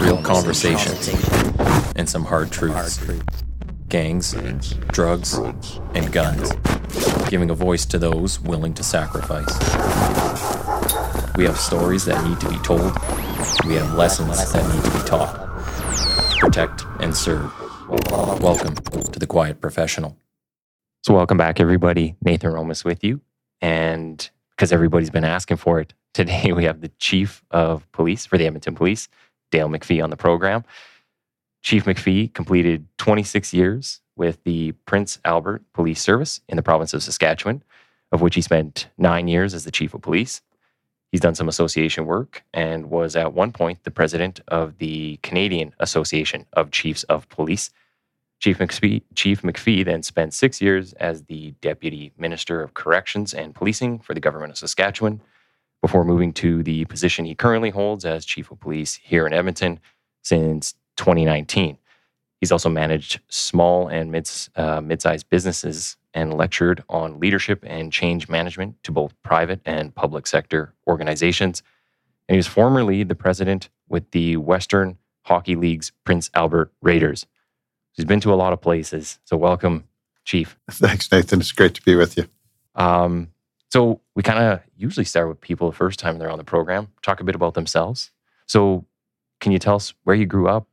real conversations, and some hard truths. Gangs, drugs, and guns. Giving a voice to those willing to sacrifice. We have stories that need to be told. We have lessons that need to be taught. Protect and serve. Welcome to the Quiet Professional. So, welcome back, everybody. Nathan Romas with you. And because everybody's been asking for it, today we have the Chief of Police for the Edmonton Police, Dale McFee, on the program. Chief McFee completed 26 years with the Prince Albert Police Service in the province of Saskatchewan, of which he spent nine years as the Chief of Police. He's done some association work and was at one point the president of the Canadian Association of Chiefs of Police. Chief McFee, Chief McFee then spent six years as the Deputy Minister of Corrections and Policing for the Government of Saskatchewan before moving to the position he currently holds as Chief of Police here in Edmonton since 2019. He's also managed small and mid, uh, mid-sized businesses and lectured on leadership and change management to both private and public sector organizations. And he was formerly the president with the Western Hockey League's Prince Albert Raiders. He's been to a lot of places. So welcome, Chief. Thanks, Nathan. It's great to be with you. Um, so we kind of usually start with people the first time they're on the program, talk a bit about themselves. So can you tell us where you grew up?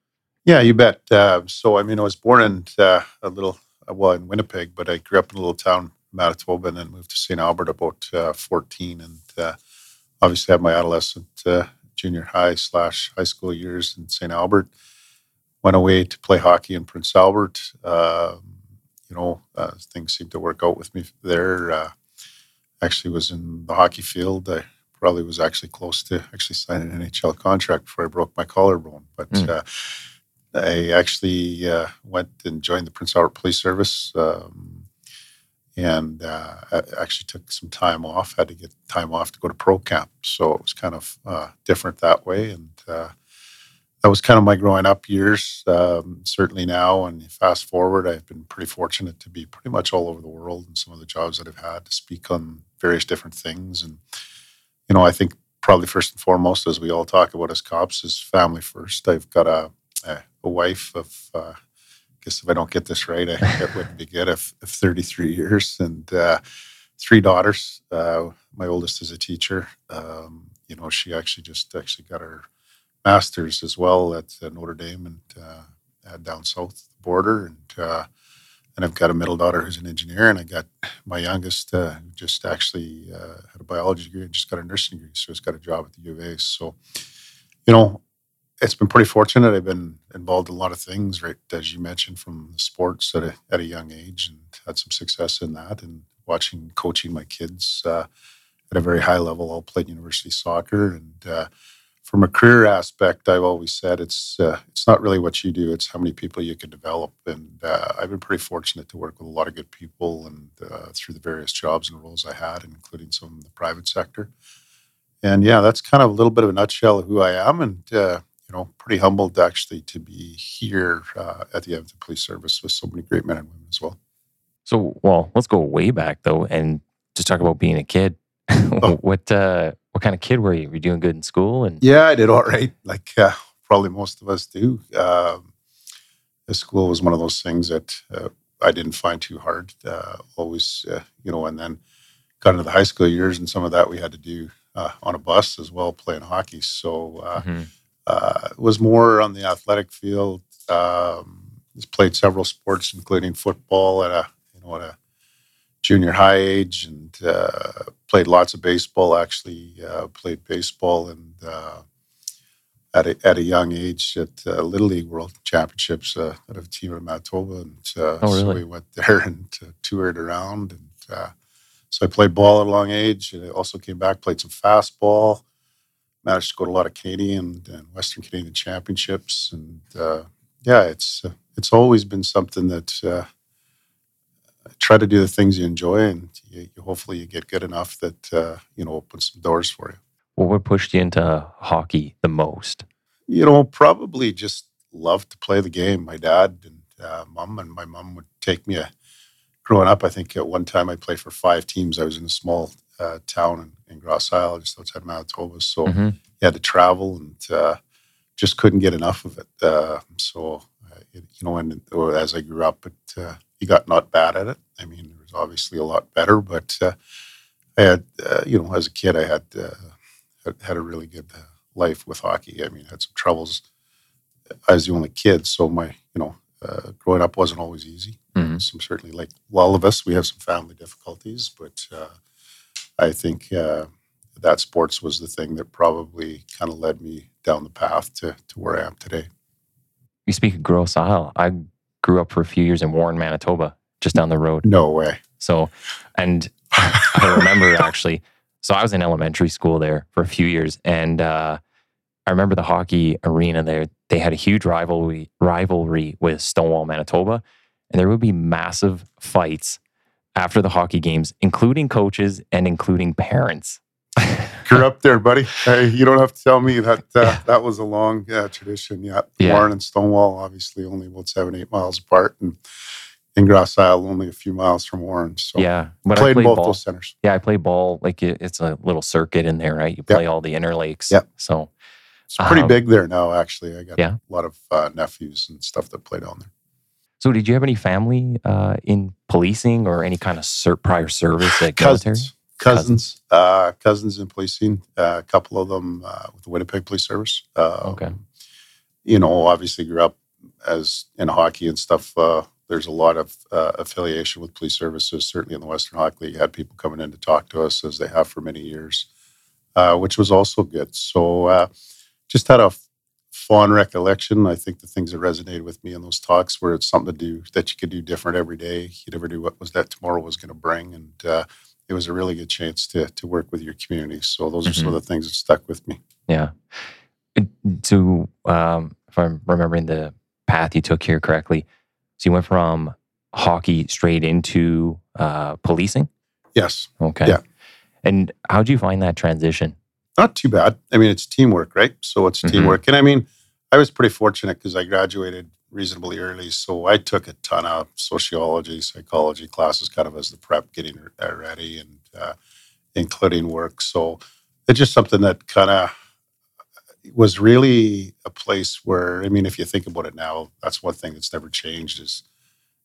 Yeah, you bet. Uh, so I mean, I was born in uh, a little, well, in Winnipeg, but I grew up in a little town, Manitoba, and then moved to St. Albert about uh, 14, and uh, obviously had my adolescent, uh, junior high slash high school years in St. Albert. Went away to play hockey in Prince Albert. Um, you know, uh, things seemed to work out with me there actually was in the hockey field. I probably was actually close to actually signing an NHL contract before I broke my collarbone. But mm. uh, I actually uh, went and joined the Prince Albert Police Service. Um, and uh, actually took some time off. Had to get time off to go to pro camp, so it was kind of uh, different that way. And uh, that was kind of my growing up years. Um, certainly now, and fast forward, I've been pretty fortunate to be pretty much all over the world in some of the jobs that I've had to speak on various different things. And you know, I think probably first and foremost, as we all talk about as cops, is family first. I've got a a, a wife of. Uh, I guess if I don't get this right, I, it wouldn't be good. Of, of 33 years and uh, three daughters. Uh, my oldest is a teacher. Um, you know, she actually just actually got her master's as well at Notre Dame and uh, down south the border. And uh, and I've got a middle daughter who's an engineer, and I got my youngest uh, just actually uh, had a biology degree and just got a nursing degree, so he's got a job at the U of A. So, you know, it's been pretty fortunate. I've been involved in a lot of things, right as you mentioned, from sports at a at a young age, and had some success in that, and watching coaching my kids uh, at a very high level. All played university soccer, and from a career aspect, I've always said it's uh, it's not really what you do; it's how many people you can develop. And uh, I've been pretty fortunate to work with a lot of good people, and uh, through the various jobs and roles I had, including some in the private sector. And yeah, that's kind of a little bit of a nutshell of who I am, and uh, you know, pretty humbled actually to be here uh, at the Edmonton Police Service with so many great men and women as well. So, well, let's go way back though, and just talk about being a kid. oh. what uh, what kind of kid were you? Were you doing good in school? And yeah, I did all right. Like uh, probably most of us do. Um, the school was one of those things that uh, I didn't find too hard. Uh, always, uh, you know, and then got into the high school years, and some of that we had to do uh, on a bus as well, playing hockey. So uh, mm-hmm. it was more on the athletic field. Um, played several sports, including football at a you know at a junior high age and uh, played lots of baseball. Actually, uh, played baseball and uh, at a, at a young age at uh, Little League World Championships uh, of a team in Manitoba, and uh, oh, really? so we went there and toured around. And so I played ball at a long age. And I also came back, played some fastball. Managed to go to a lot of Canadian and Western Canadian championships, and yeah, it's it's always been something that try to do the things you enjoy, and you, you hopefully you get good enough that uh, you know open some doors for you. Well, what pushed you into hockey the most? You know, probably just loved to play the game. My dad and uh, mom, and my mom would take me. A, uh, growing up, I think at one time I played for five teams. I was in a small uh, town in, in Grosse Isle, just outside Manitoba, so mm-hmm. you had to travel and uh, just couldn't get enough of it. Uh, so, you know, and as I grew up, but uh, you got not bad at it. I mean, there was obviously a lot better, but uh, I had, uh, you know, as a kid, I had had, had a really good life with hockey. I mean, I had some troubles. I was the only kid, so my, you know, uh, growing up wasn't always easy. Mm-hmm. Some certainly, like all of us, we have some family difficulties, but uh, I think uh, that sports was the thing that probably kind of led me down the path to, to where I am today. You speak of Grosse Isle. I grew up for a few years in Warren, Manitoba, just down the road. No way. So, and I remember actually, so I was in elementary school there for a few years, and uh, I remember the hockey arena there. They had a huge rivalry rivalry with Stonewall, Manitoba, and there would be massive fights after the hockey games, including coaches and including parents. Grew up there, buddy. Hey, you don't have to tell me that uh, that was a long uh, tradition. Yeah, yeah. Warren and Stonewall, obviously, only about seven, eight miles apart, and in Grosse Isle, only a few miles from Warren. So yeah, but played, I played both ball. those centers. Yeah, I play ball. Like it's a little circuit in there, right? You play yep. all the interlakes. Yeah. So it's pretty um, big there now. Actually, I got yeah. a lot of uh, nephews and stuff that play down there. So, did you have any family uh, in policing or any kind of ser- prior service at cousins, military? Cousins, uh, cousins in policing. Uh, a couple of them uh, with the Winnipeg Police Service. Um, okay. You know, obviously grew up as in hockey and stuff. Uh, there's a lot of affiliation with police services. Certainly in the Western Hockey League, you had people coming in to talk to us as they have for many years, which was also good. So just had a fond recollection. I think the things that resonated with me in those talks were it's something to do that you could do different every day. You never knew what was that tomorrow was going to bring, and uh, it was a really good chance to to work with your community. So those are mm-hmm. some of the things that stuck with me. Yeah. So, um, if I'm remembering the path you took here correctly, so you went from hockey straight into uh, policing. Yes. Okay. Yeah. And how did you find that transition? not too bad. I mean, it's teamwork, right? So it's mm-hmm. teamwork. And I mean, I was pretty fortunate because I graduated reasonably early. So I took a ton of sociology, psychology classes kind of as the prep, getting ready and uh, including work. So it's just something that kind of was really a place where, I mean, if you think about it now, that's one thing that's never changed is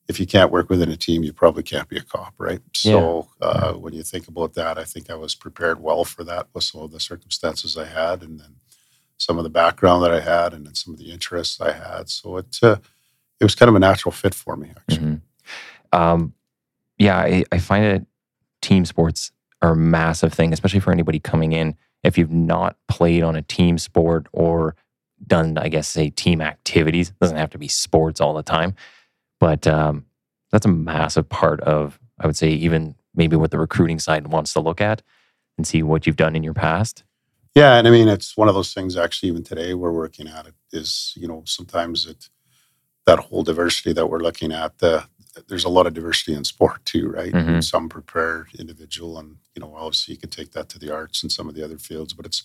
if you can't work within a team, you probably can't be a cop, right? So yeah. Uh, when you think about that, I think I was prepared well for that with some of the circumstances I had, and then some of the background that I had, and some of the interests I had. So it uh, it was kind of a natural fit for me, actually. Mm-hmm. Um, yeah, I, I find that team sports are a massive thing, especially for anybody coming in. If you've not played on a team sport or done, I guess, say team activities, it doesn't have to be sports all the time but um, that's a massive part of, I would say, even maybe what the recruiting side wants to look at and see what you've done in your past. Yeah, and I mean it's one of those things. Actually, even today we're working at it. Is you know sometimes it that whole diversity that we're looking at. The there's a lot of diversity in sport too, right? Mm-hmm. Some prepared individual, and you know obviously you could take that to the arts and some of the other fields, but it's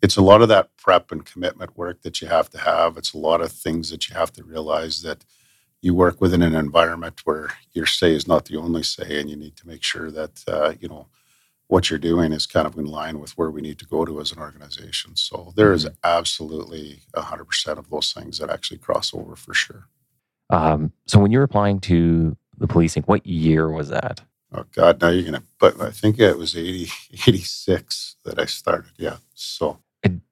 it's a lot of that prep and commitment work that you have to have. It's a lot of things that you have to realize that you work within an environment where your say is not the only say, and you need to make sure that uh, you know what you're doing is kind of in line with where we need to go to as an organization. So there is mm-hmm. absolutely 100% of those things that actually cross over for sure. Um, so when you were applying to the policing, what year was that? Oh God, now you're gonna. But I think it was 80, 86 that I started. Yeah. So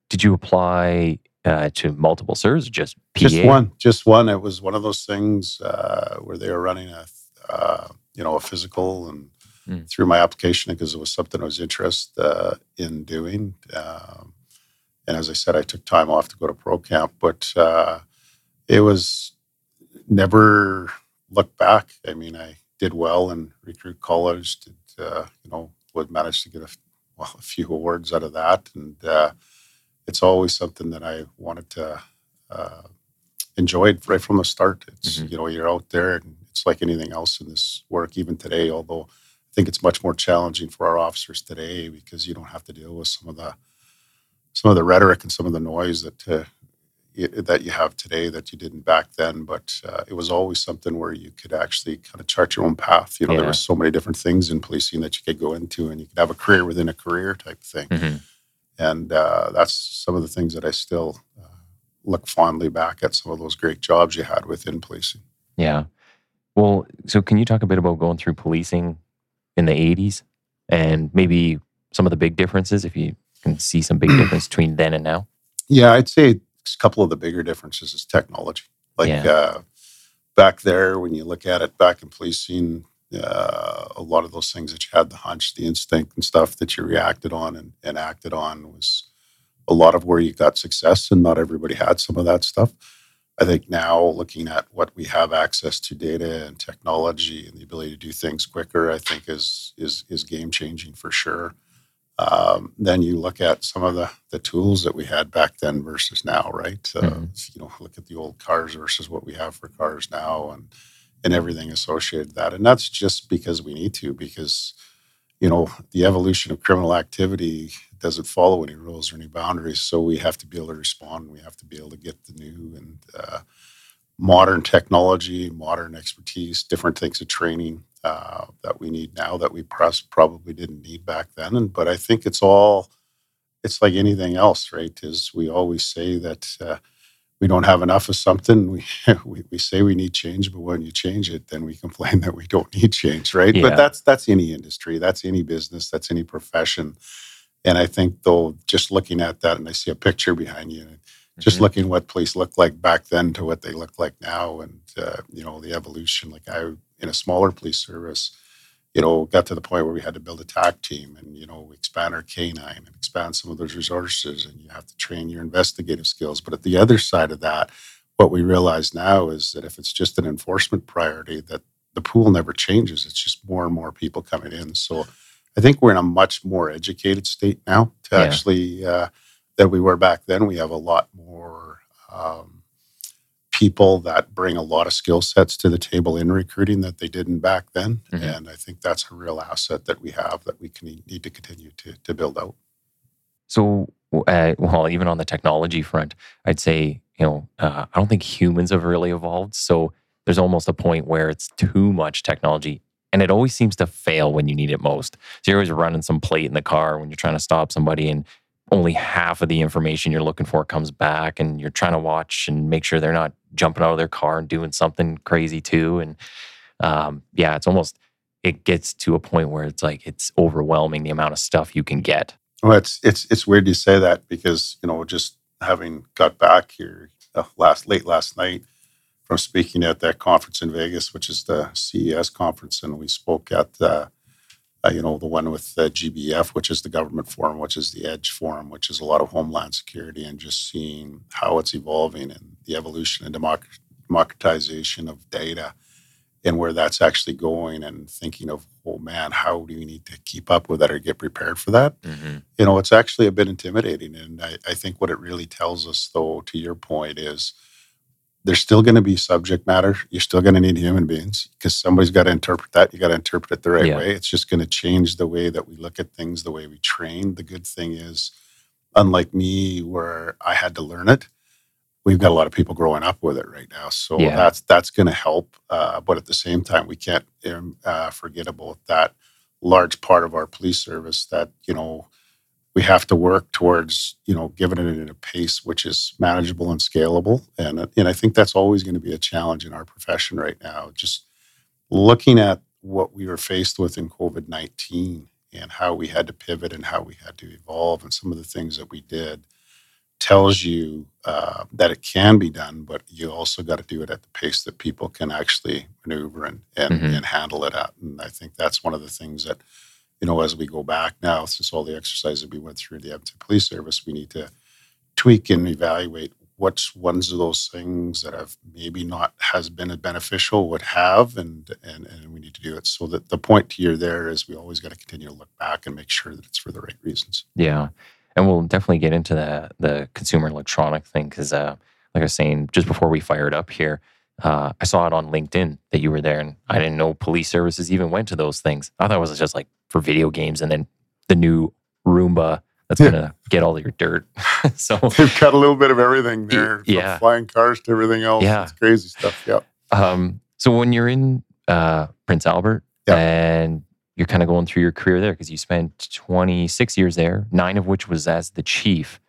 did you apply uh, to multiple CERS, just PA? Just one, just one. It was one of those things uh, where they were running a, uh, you know, a physical, and mm. through my application because it was something I was interested uh, in doing. Um, and as I said, I took time off to go to pro camp, but uh, it was never looked back. I mean, I did well in recruit college. Did uh, you know? Would manage to get a well a few awards out of that, and it's always something that I wanted to uh, enjoy right from the start. It's mm-hmm. you know you're out there and it's like anything else in this work even today. Although think it's much more challenging for our officers today because you don't have to deal with some of the some of the rhetoric and some of the noise that uh, that you have today that you didn't back then. But uh, it was always something where you could actually kind of chart your own path. You know, yeah. there were so many different things in policing that you could go into, and you could have a career within a career type thing. Mm-hmm and uh, that's some of the things that I still uh, look fondly back at some of those great jobs you had within policing. Yeah. Well, so can you talk a bit about going through policing in the 80s and maybe some of the big differences if you can see some big difference between then and now? Yeah, I'd say a couple of the bigger differences is technology. Like Yeah. uh, back there, when you look at it back in policing, uh, a lot of those things that you had the hunch, the instinct, and stuff that you reacted on and, and acted on was a lot of where you got success, and not everybody had some of that stuff. I think now, looking at what we have access to data and technology and the ability to do things quicker, I think is is is game changing for sure. Um, then you look at some of the the tools that we had back then versus now, right? Uh, Mhm. You know, look at the old cars versus what we have for cars now, and and everything associated with that. And that's just because we need to, because you know the evolution of criminal activity doesn't follow any rules or any boundaries. So we have to be able to respond. We have to be able to get the new and uh, modern technology, modern expertise, different things of training uh, that we need now that we probably didn't need back then. And but I think it's all it's like anything else, right? Is we always say that uh, we don't have enough of something. We, we we say we need change, but when you change it, then we complain that we don't need change, right? Yeah. But that's that's any industry, that's any business, that's any profession. And I think though, just looking at that, and I see a picture behind you, just Mhm. looking what police looked like back then to what they look like now, and uh, you know the evolution. Like I, in a smaller police service, you know, got to the point where we had to build a TAC team, and you know, expand our canine and expand some of those resources, and you have to train your investigative skills. But at the other side of that, what we realize now is that if it's just an enforcement priority, that the pool never changes. It's just more and more people coming in. So I think we're in a much more educated state now to Yeah. actually uh, than we were back then. We have a lot more um, people that bring a lot of skill sets to the table in recruiting that they didn't back then, Mhm. and I think that's a real asset that we have that we can need to continue to to build out. So, uh, well, even on the technology front, I'd say, you know, uh, I don't think humans have really evolved. So there's almost a point where it's too much technology and it always seems to fail when you need it most. So you're always running some plate in the car when you're trying to stop somebody and only half of the information you're looking for comes back and you're trying to watch and make sure they're not jumping out of their car and doing something crazy too. And um, yeah, it's almost, it gets to a point where it's like, it's overwhelming the amount of stuff you can get. Well, it's it's it's weird you say that because you know just having got back here uh, last late last night from speaking at that conference in Vegas, which is the CES conference, and we spoke at uh, uh, you know the one with uh, GBF, which is the government forum, which is the Edge forum, which is a lot of homeland security, and just seeing how it's evolving and the evolution and democ- democratization of data and where that's actually going, and thinking of oh man, how do we need to keep up with that or get prepared for that? Mm-hmm. you know, it's actually a bit intimidating. And I, I think what it really tells us, though, to your point, is there's still going to be subject matter. You're still going to need human beings because somebody's got to interpret that. You got to interpret it the right Yeah. way. It's just going to change the way that we look at things, the way we train. The good thing is, unlike me, where I had to learn it, we've got a lot of people growing up with it right now. So Yeah. that's that's going to help. Uh, but at the same time, we can't um, uh, forget about that large part of our police service that you know we have to work towards you know giving it at a pace which is manageable and scalable and and I think that's always going to be a challenge in our profession right now just looking at what we were faced with in COVID-19 and how we had to pivot and how we had to evolve and some of the things that we did tells you uh, that it can be done but you also got to do it at the pace that people can actually maneuver and and, Mhm. and handle it at and I think that's one of the things that you know, as we go back now, since all the exercises we went through the Edmonton Police Service, we need to tweak and evaluate which ones of those things that have maybe not has been beneficial would have, and and and we need to do it. So that the point here there is we always got to continue to look back and make sure that it's for the right reasons. Yeah, and we'll definitely get into the the consumer electronic thing because, uh, like I was saying just before we fired up here, uh, I saw it on LinkedIn that you were there, and I didn't know police services even went to those things. I thought it was just like for video games, and then the new Roomba that's Yeah. gonna get all your dirt. so, They've got a little bit of everything there, Yeah. flying cars to everything else. Yeah. it's crazy stuff. Yeah, um, so when you're in uh, Prince Albert Yeah. and you're kind of going through your career there because you spent 26 years there, nine of which was as the chief.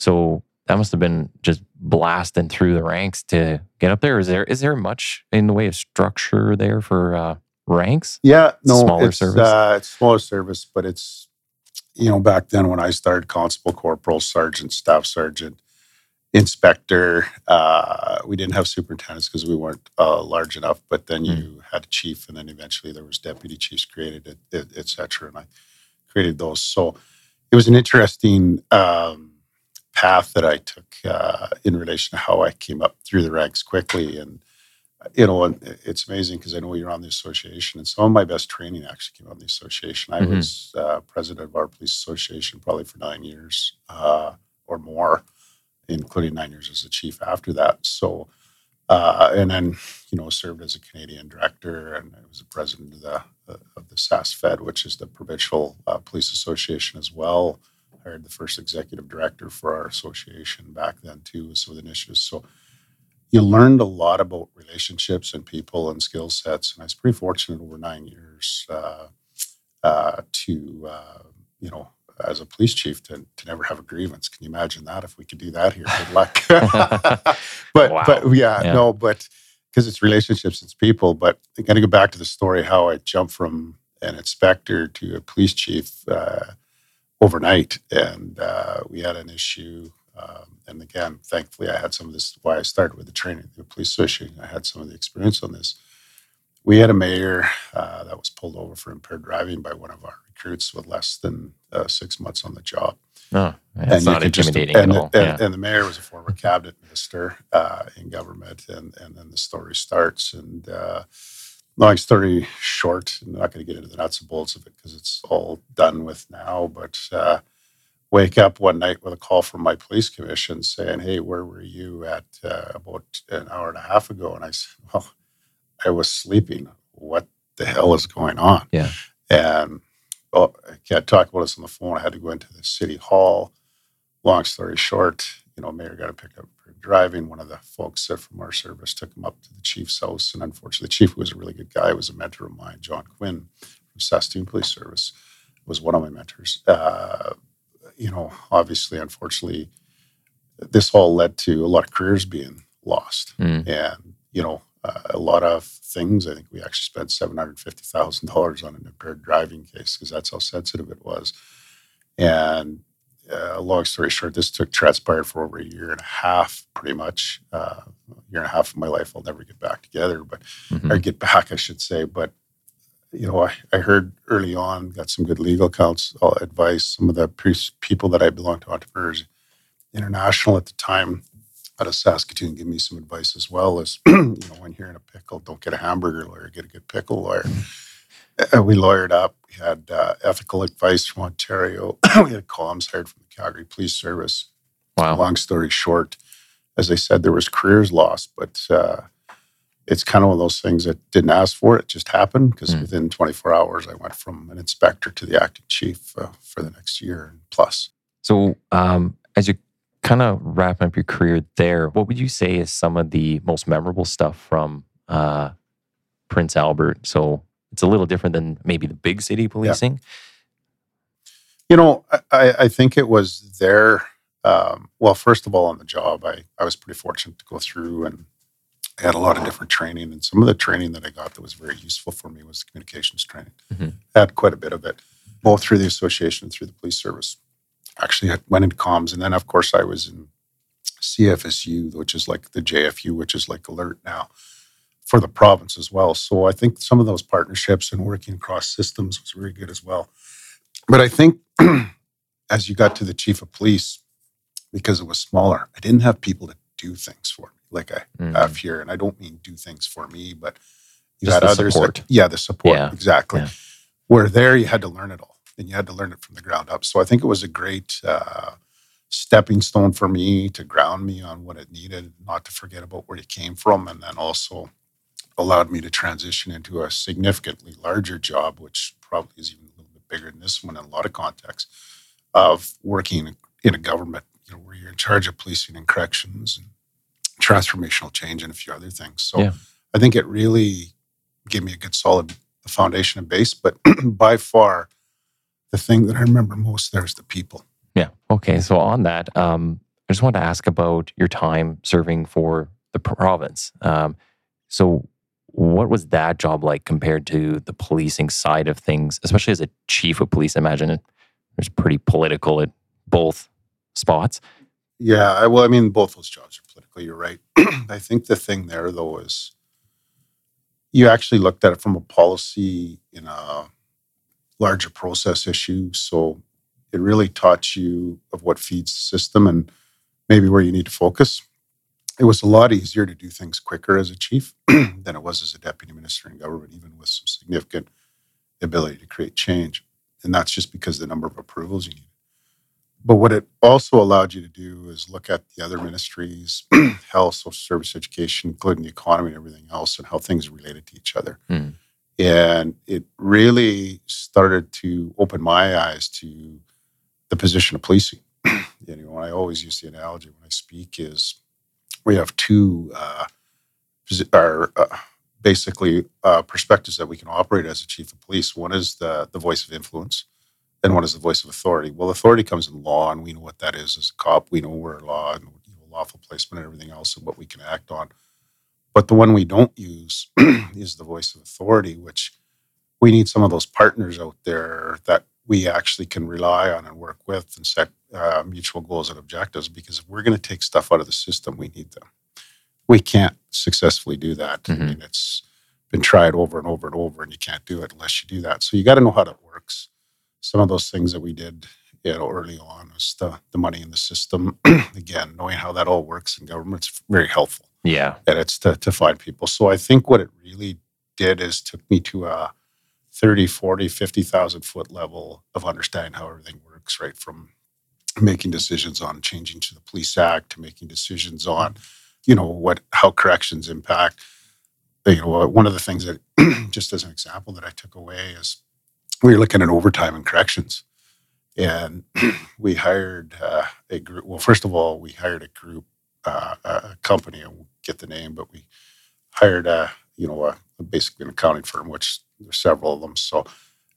So that must have been just blasting through the ranks to get up there. Is there is there much in the way of structure there for uh, ranks? Yeah, no, Smaller it's, service? Uh, it's smaller service, but it's you know back then when I started, constable, corporal, sergeant, staff sergeant, inspector. Uh, we didn't have superintendents because we weren't uh, large enough. But then Mm. you had a chief, and then eventually there was deputy chiefs created, et, et, et cetera. And I created those. So it was an interesting um, path that I took uh, in relation to how I came up through the ranks quickly and you know, it's amazing because I know you're on the association, and some of my best training actually came of the association. I Mhm. was uh, president of our police association probably for nine years uh, or more, including nine years as a chief after that. So, uh, and then you know, served as a Canadian director, and I was the president of the uh, of the SAS Fed, which is the provincial uh, police association as well. Hired the first executive director for our association back then too, with some of the initiatives. So you learned a lot about relationships and people and skill sets. And I was pretty fortunate over nine years uh, uh, to, uh, you know, as a police chief to, to never have a grievance. Can you imagine that? If we could do that here, good luck. but, Wow. but yeah, Yeah. no, but because it's relationships, it's people. But I got to go back to the story how I jumped from an inspector to a police chief uh, overnight. And uh, we had an issue. Um, and again, thankfully, I had some of this. Why I started with the training, the police association. I had some of the experience on this. We had a mayor uh, that was pulled over for impaired driving by one of our recruits with less than uh, six months on the job. No, it's you not could just- intimidating and, at all. And, yeah. and the mayor was a former cabinet minister uh, in government, and and then the story starts. And uh, long story short, I'm not going to get into the nuts and bolts of it because it's all done with now. But uh, wake up one night with a call from my police commission saying, "Hey, where were you at uh, about an hour and a half ago?" And I said, "Well, I was sleeping. What the hell is going on?" Yeah. And well, I can't talk about this on the phone. I had to go into the city hall. Long story short, you know, mayor got to pick up for driving. One of the folks from our service took him up to the chief's house, and unfortunately, the chief who was a really good guy, was a mentor of mine, John Quinn from Saskatoon Police Service, was one of my mentors. Uh, you know, obviously, unfortunately, this all led to a lot of careers being lost, Mm. and you know, uh, a lot of things. I think we actually spent seven hundred fifty thousand dollars on an impaired driving case because that's how sensitive it was. And uh, long story short, this took transpired for over a year and a half, pretty much. Uh, a year and a half of my life, I'll never get back together, but Mhm. or get back, I should say. But you know, I, I heard early on, got some good legal counsel advice. Some of the people that I belonged to, Entrepreneurs International at the time, out of Saskatoon, give me some advice as well. As you know, when you're in a pickle, don't get a hamburger lawyer, get a good pickle lawyer. Uh, we lawyered up. We had uh, ethical advice from Ontario. we had comms hired from the Calgary Police Service. Wow. Long story short, as I said, there was careers lost, but uh, it's kind of one of those things that didn't ask for it; it just happened. Because Mm. within 24 hours, I went from an inspector to the acting chief uh, for the next year and plus. So, um, as you kind of wrap up your career there, what would you say is some of the most memorable stuff from uh, Prince Albert? So, it's a little different than maybe the big city policing. You know, I- I, I think it was there. Um, well, first of all, on the job, I, I was pretty fortunate to go through and I had a lot of different training. And some of the training that I got that was very useful for me was communications training. Mhm. I had quite a bit of it, both through the association and through the police service. Actually, I went into comms. And then, of course, I was in CFSU, which is like the JFU, which is like alert now for the province as well. So I think some of those partnerships and working across systems was very good as well. But I think as you got to the chief of police, because it was smaller, I didn't have people to do things for like I Mm. have here. And I don't mean do things for me, but you Just had the others. support. That, yeah, the support. Yeah. Exactly. Yeah. Where there, you had to learn it all and you had to learn it from the ground up. So I think it was a great uh, stepping stone for me to ground me on what it needed, not to forget about where you came from. And then also allowed me to transition into a significantly larger job, which probably is even a little bit bigger than this one in a lot of contexts, of working in a government, you know, where you're in charge of policing and corrections and transformational change and a few other things. So Yeah. I think it really gave me a good solid foundation and base. But by far, the thing that I remember most there is the people. Yeah. Okay. So on that, um, I just wanted to ask about your time serving for the province. Um, so, what was that job like compared to the policing side of things, especially as a chief of police? I imagine it was pretty political at both spots. Yeah, I- well, I mean, both those jobs are political. You're right. I think the thing there, though, is you actually looked at it from a policy in a larger process issue. So it really taught you of what feeds the system and maybe where you need to focus. It was a lot easier to do things quicker as a chief than it was as a deputy minister in government, even with some significant ability to create change. And that's just because the number of approvals you need. But what it also allowed you to do is look at the other ministries, health, social service, education, including the economy and everything else, and how things are related to each other. Hmm. And it really started to open my eyes to the position of policing. you know, I always use the analogy when I speak is we have two uh, are uh, basically uh, perspectives that we can operate as a chief of police. One is the the voice of influence, and one is the voice of authority. Well, authority comes in law, and we know what that is as a cop. We know we're law and you know, lawful placement and everything else, and what we can act on. But the one we don't use is the voice of authority, which we need some of those partners out there that we actually can rely on and work with and set uh, mutual goals and objectives. Because if we're going to take stuff out of the system, we need them. We can't successfully do that. Mhm. I mean, it's been tried over and over and over, and you can't do it unless you do that. So you got to know how that works. Some of those things that we did, you know, early on was the the money in the system. Again, knowing how that all works in government's very helpful Yeah. and it's to, to find people. So I think what it really did is took me to a 30, 40, 50,000 foot level of understanding how everything works, right? From making decisions on changing to the police act to making decisions on, you know, what, how corrections impact. You know, one of the things that, just as an example, that I took away is we were looking at overtime and corrections. And we hired uh, a group. Well, first of all, we hired a group, uh, a company, I won't get the name, but we hired a you know a, basically an accounting firm, which there's several of them. So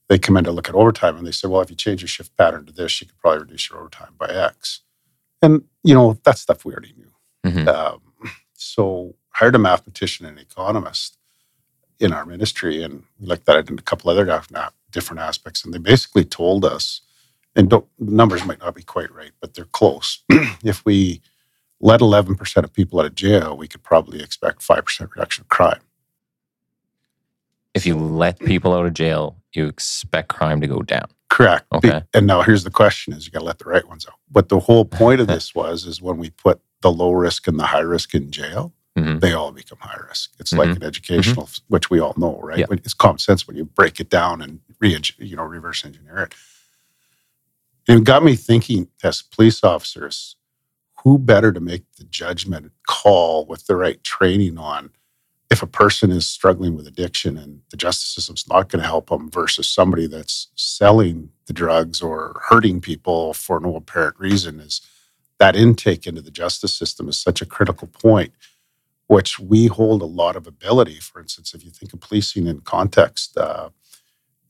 they come in to look at overtime, and they said, well, if you change your shift pattern to this, you could probably reduce your overtime by X. And you know that stuff we already knew. Mhm. Um, so hired a mathematician and economist in our ministry, and we looked at it in a couple other different aspects, and they basically told us, and don't, the numbers might not be quite right, but they're close. if we let 11% of people out of jail, we could probably expect 5% reduction of crime. If you let people out of jail, you expect crime to go down. Correct. Okay. And now here's the question is you got to let the right ones out. But the whole point of this was is when we put the low risk and the high risk in jail, Mhm. they all become high risk. It's like an educational, which we all know, right? Yeah. It's common sense when you break it down and re, you know, reverse engineer it. And it got me thinking as police officers, who better to make the judgment call with the right training on if a person is struggling with addiction and the justice system's not going to help them versus somebody that's selling the drugs or hurting people for no apparent reason is that intake into the justice system is such a critical point which we hold a lot of ability. For instance if you think of policing in context uh,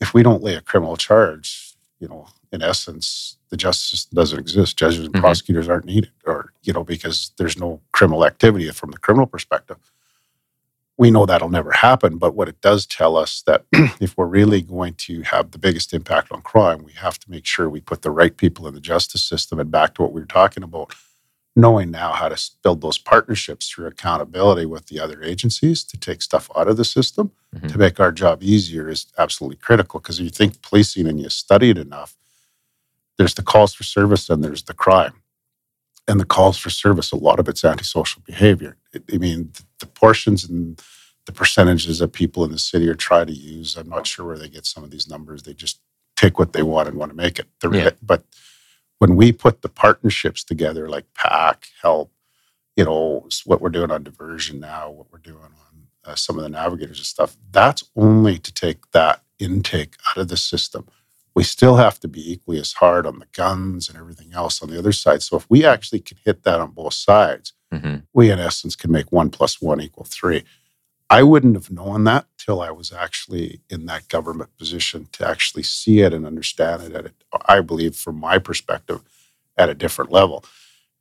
if we don't lay a criminal charge you know in essence the justice system doesn't exist. Judges and Mhm. prosecutors aren't needed or you know because there's no criminal activity from the criminal perspective. We know that'll never happen but what it does tell us that if we're really going to have the biggest impact on crime we have to make sure we put the right people in the justice system and back to what we were talking about knowing now how to build those partnerships through accountability with the other agencies to take stuff out of the system Mhm. to make our job easier is absolutely critical because if you think policing and you study it enough there's the calls for service and there's the crime and the calls for service a lot of it's antisocial behavior i mean the, the portions and the percentages that people in the city are trying to use i'm not sure where they get some of these numbers they just take what they want and want to make it Yeah. but when we put the partnerships together like pac help you know what we're doing on diversion now what we're doing on uh, some of the navigators and stuff that's only to take that intake out of the system. We still have to be equally as hard on the guns and everything else on the other side. So if we actually can hit that on both sides Mhm. we in essence can make one plus one equal three i wouldn't have known that till i was actually in that government position to actually see it and understand it at a, i believe from my perspective at a different level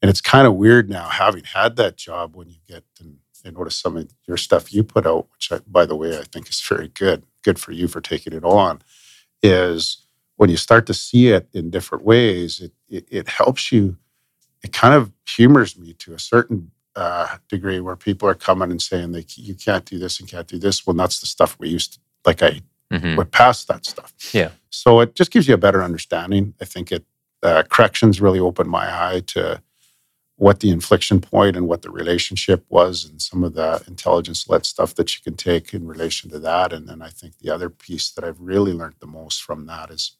And it's kind of weird now having had that job when you get and I notice some of your stuff you put out, which I, by the way I think is very good. Good for you for taking it on. Is when you start to see it in different ways, it it, it helps you. It kind of humors me to a certain uh, degree where people are coming and saying they you can't do this and can't do this. Well, that's the stuff we used to like. I Mhm. went past that stuff. Yeah. So it just gives you a better understanding. I think it uh, corrections really opened my eye to what the inflection point and what the relationship was, and some of the intelligence-led stuff that you can take in relation to that. And then I think the other piece that I've really learned the most from that is,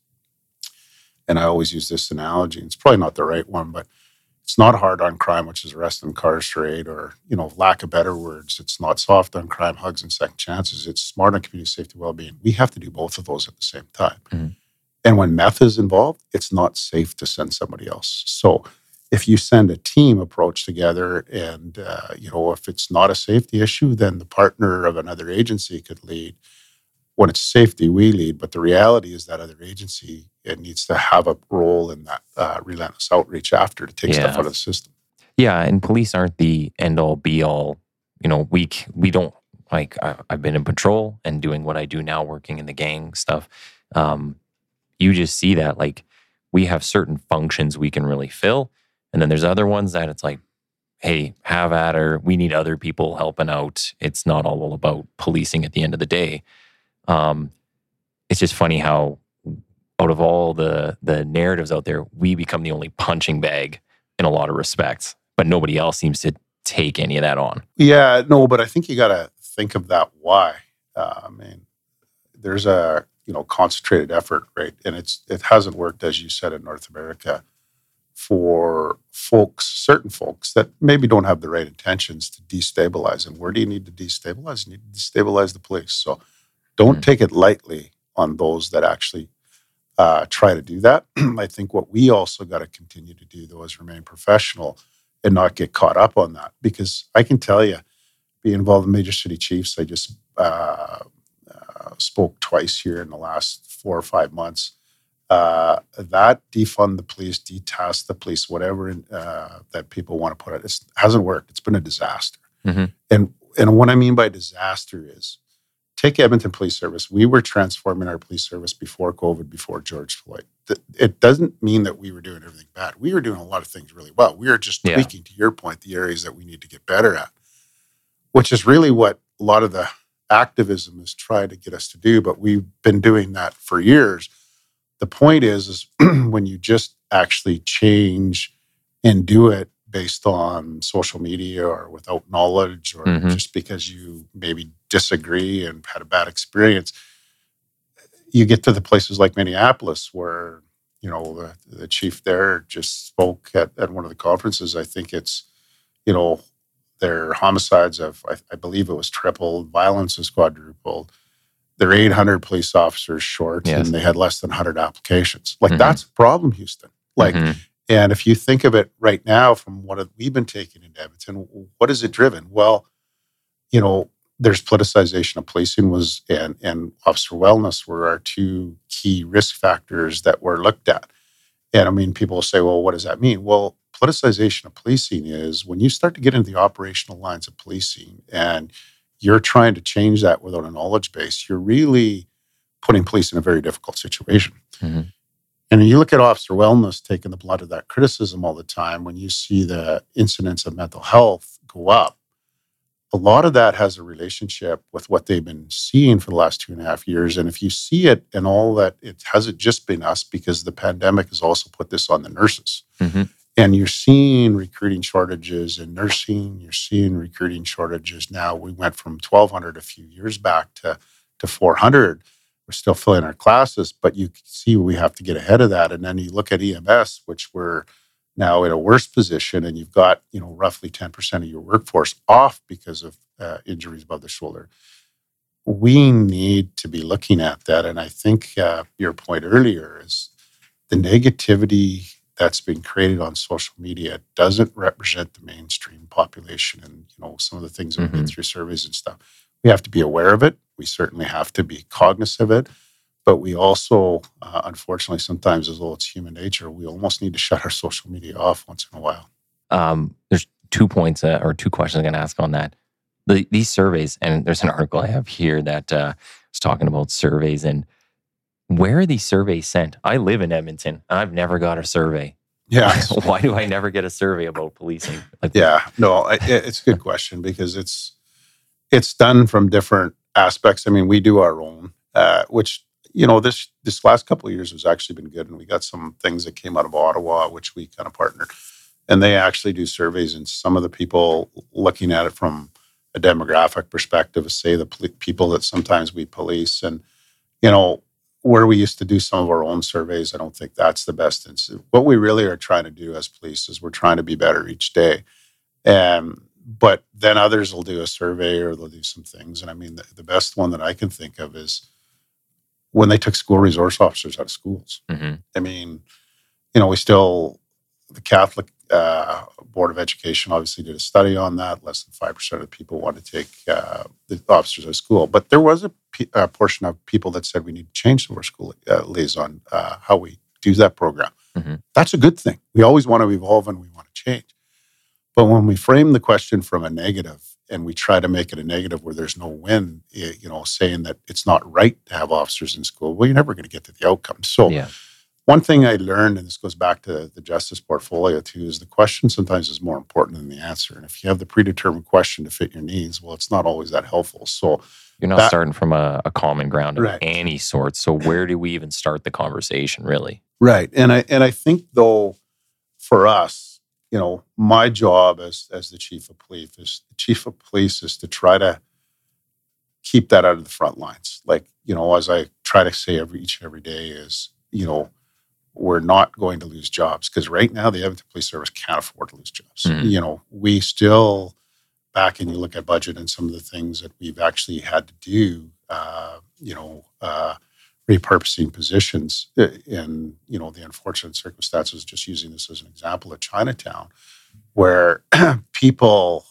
and I always use this analogy. and It's probably not the right one, but it's not hard on crime, which is arrest and incarcerate, or you know, lack of better words. It's not soft on crime, hugs and second chances. It's smart on community safety, well-being. We have to do both of those at the same time. Mhm. And when meth is involved, it's not safe to send somebody else. So if you send a team approach together, and uh, you know, if it's not a safety issue, then the partner of another agency could lead. When it's safety, we lead. But the reality is that other agency it needs to have a role in that uh, relentless outreach after to take stuff out of the system. Yeah, and police aren't the end all be all. You know, we we don't like. I, I've been in patrol and doing what I do now, working in the gang stuff. Um, you just see that like we have certain functions we can really fill, and then there's other ones that it's like, hey, have at her. We need other people helping out. It's not all about policing at the end of the day. Um, it's just funny how out of all the the narratives out there, we become the only punching bag in a lot of respects, but nobody else seems to take any of that on. Yeah, no, but I think you got to think of that why. Uh, I mean, there's a you know concentrated effort, right? And it's it hasn't worked as you said in North America for folks, certain folks that maybe don't have the right intentions to destabilize. And where do you need to destabilize? You need to destabilize the police. So don't Mhm. take it lightly on those that actually uh, try to do that. I think what we also got to continue to do though is remain professional and not get caught up on that because I can tell you, being involved in major city chiefs, I just uh, uh, spoke twice here in the last four or five months. Uh, that defund the police, detask the police, whatever uh, that people want to put it, it hasn't worked. It's been a disaster. Mhm. And and what I mean by disaster is, take Edmonton Police Service. We were transforming our police service before COVID, before George Floyd. It doesn't mean that we were doing everything bad. We were doing a lot of things really well. We were just Yeah. tweaking, to your point, the areas that we need to get better at, which is really what a lot of the activism is trying to get us to do. But we've been doing that for years. The point is, is when you just actually change and do it based on social media or without knowledge or Mhm. just because you maybe disagree and had a bad experience, you get to the places like Minneapolis where, you know, the, the chief there just spoke at, at one of the conferences. I think it's, you know, their homicides have, I, I believe it was tripled, violence has quadrupled. They're 800 police officers short Yes. and they had less than 100 applications. Like, Mhm. that's a problem, Houston. Like, Mhm. And if you think of it right now from what we've been taking in Edmonton, what is it driven? Well, you know, there's politicization of policing was and and officer wellness were our two key risk factors that were looked at. And I mean, people will say, well, what does that mean? Well, politicization of policing is when you start to get into the operational lines of policing and you're trying to change that without a knowledge base, you're really putting police in a very difficult situation. Mhm. And when you look at officer wellness taking the blood of that criticism all the time, when you see the incidence of mental health go up, a lot of that has a relationship with what they've been seeing for the last two and a half years. And if you see it and all that, it hasn't just been us because the pandemic has also put this on the nurses. Mhm. And you're seeing recruiting shortages in nursing. You're seeing recruiting shortages now. We went from 1,200 a few years back to, to 400. We're still filling our classes, but you see we have to get ahead of that. And then you look at EMS, which we're now in a worse position, and you've got you know roughly 10% of your workforce off because of uh, injuries above the shoulder. We need to be looking at that, and I think uh, your point earlier is the negativity that's been created on social media doesn't represent the mainstream population and you know some of the things that we've been Mhm. through surveys and stuff we have to be aware of it we certainly have to be cognizant of it but we also uh, unfortunately sometimes as though it's human nature we almost need to shut our social media off once in a while Um, there's two points uh, or two questions I'm going to ask on that. The, these surveys, and there's an article I have here that uh, is talking about surveys and where are these surveys sent? I live in Edmonton. I've never got a survey. Yeah. Why do I never get a survey about policing? Like, yeah, no, I, it's a good question because it's it's done from different aspects. I mean, we do our own, uh, which you know this this last couple of years has actually been good, and we got some things that came out of Ottawa, which we kind of partnered, and they actually do surveys, and some of the people looking at it from a demographic perspective, say the people that sometimes we police, and you know where we used to do some of our own surveys, I don't think that's the best. What we really are trying to do as police is we're trying to be better each day. And but then others will do a survey or they'll do some things. And I mean, the, the best one that I can think of is when they took school resource officers out of schools. Mm-hmm. I mean, you know, we still, the Catholic uh, Board of Education obviously did a study on that. Less than 5% of the people want to take uh, the officers out of school. But there was a, p- a portion of people that said we need to change our school uh, liaison, uh, how we do that program. Mm-hmm. That's a good thing. We always want to evolve and we want to change. But when we frame the question from a negative and we try to make it a negative where there's no win, you know, saying that it's not right to have officers in school, well, you're never going to get to the outcome. So, yeah. one thing I learned, and this goes back to the justice portfolio too, is the question sometimes is more important than the answer. And if you have the predetermined question to fit your needs, well, it's not always that helpful. So, you're not that, starting from a, a, common ground of right. any sort. So, where do we even start the conversation, really? Right. And I and I think though, for us, you know, my job as as the chief of police is the chief of police is to try to keep that out of the front lines. Like, you know, as I try to say every each and every day is, you know, we're not going to lose jobs because right now the Edmonton Police Service can't afford to lose jobs. Mm-hmm. You know, we still back and you look at budget and some of the things that we've actually had to do. Uh, you know, uh, repurposing positions uh, in you know the unfortunate circumstances just using this as an example of chinatown where people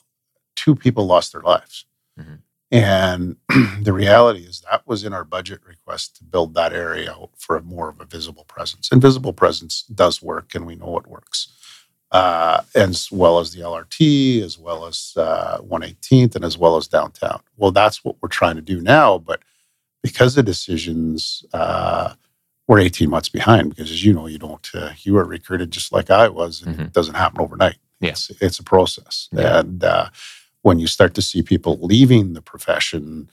two people lost their lives. Mm-hmm. and the reality is that was in our budget request to build that area out for a more of a visible presence. And visible presence does work and we know it works. Uh, as well as the lrt as well as uh, 118th and as well as downtown. Well that's what we're trying to do now but because the decisions uh, were 18 months behind because as you know you don't uh, you were recruited just like i was and mm-hmm. it doesn't happen overnight. Yes it's, it's a process. Yeah. and uh, when you start to see people leaving the profession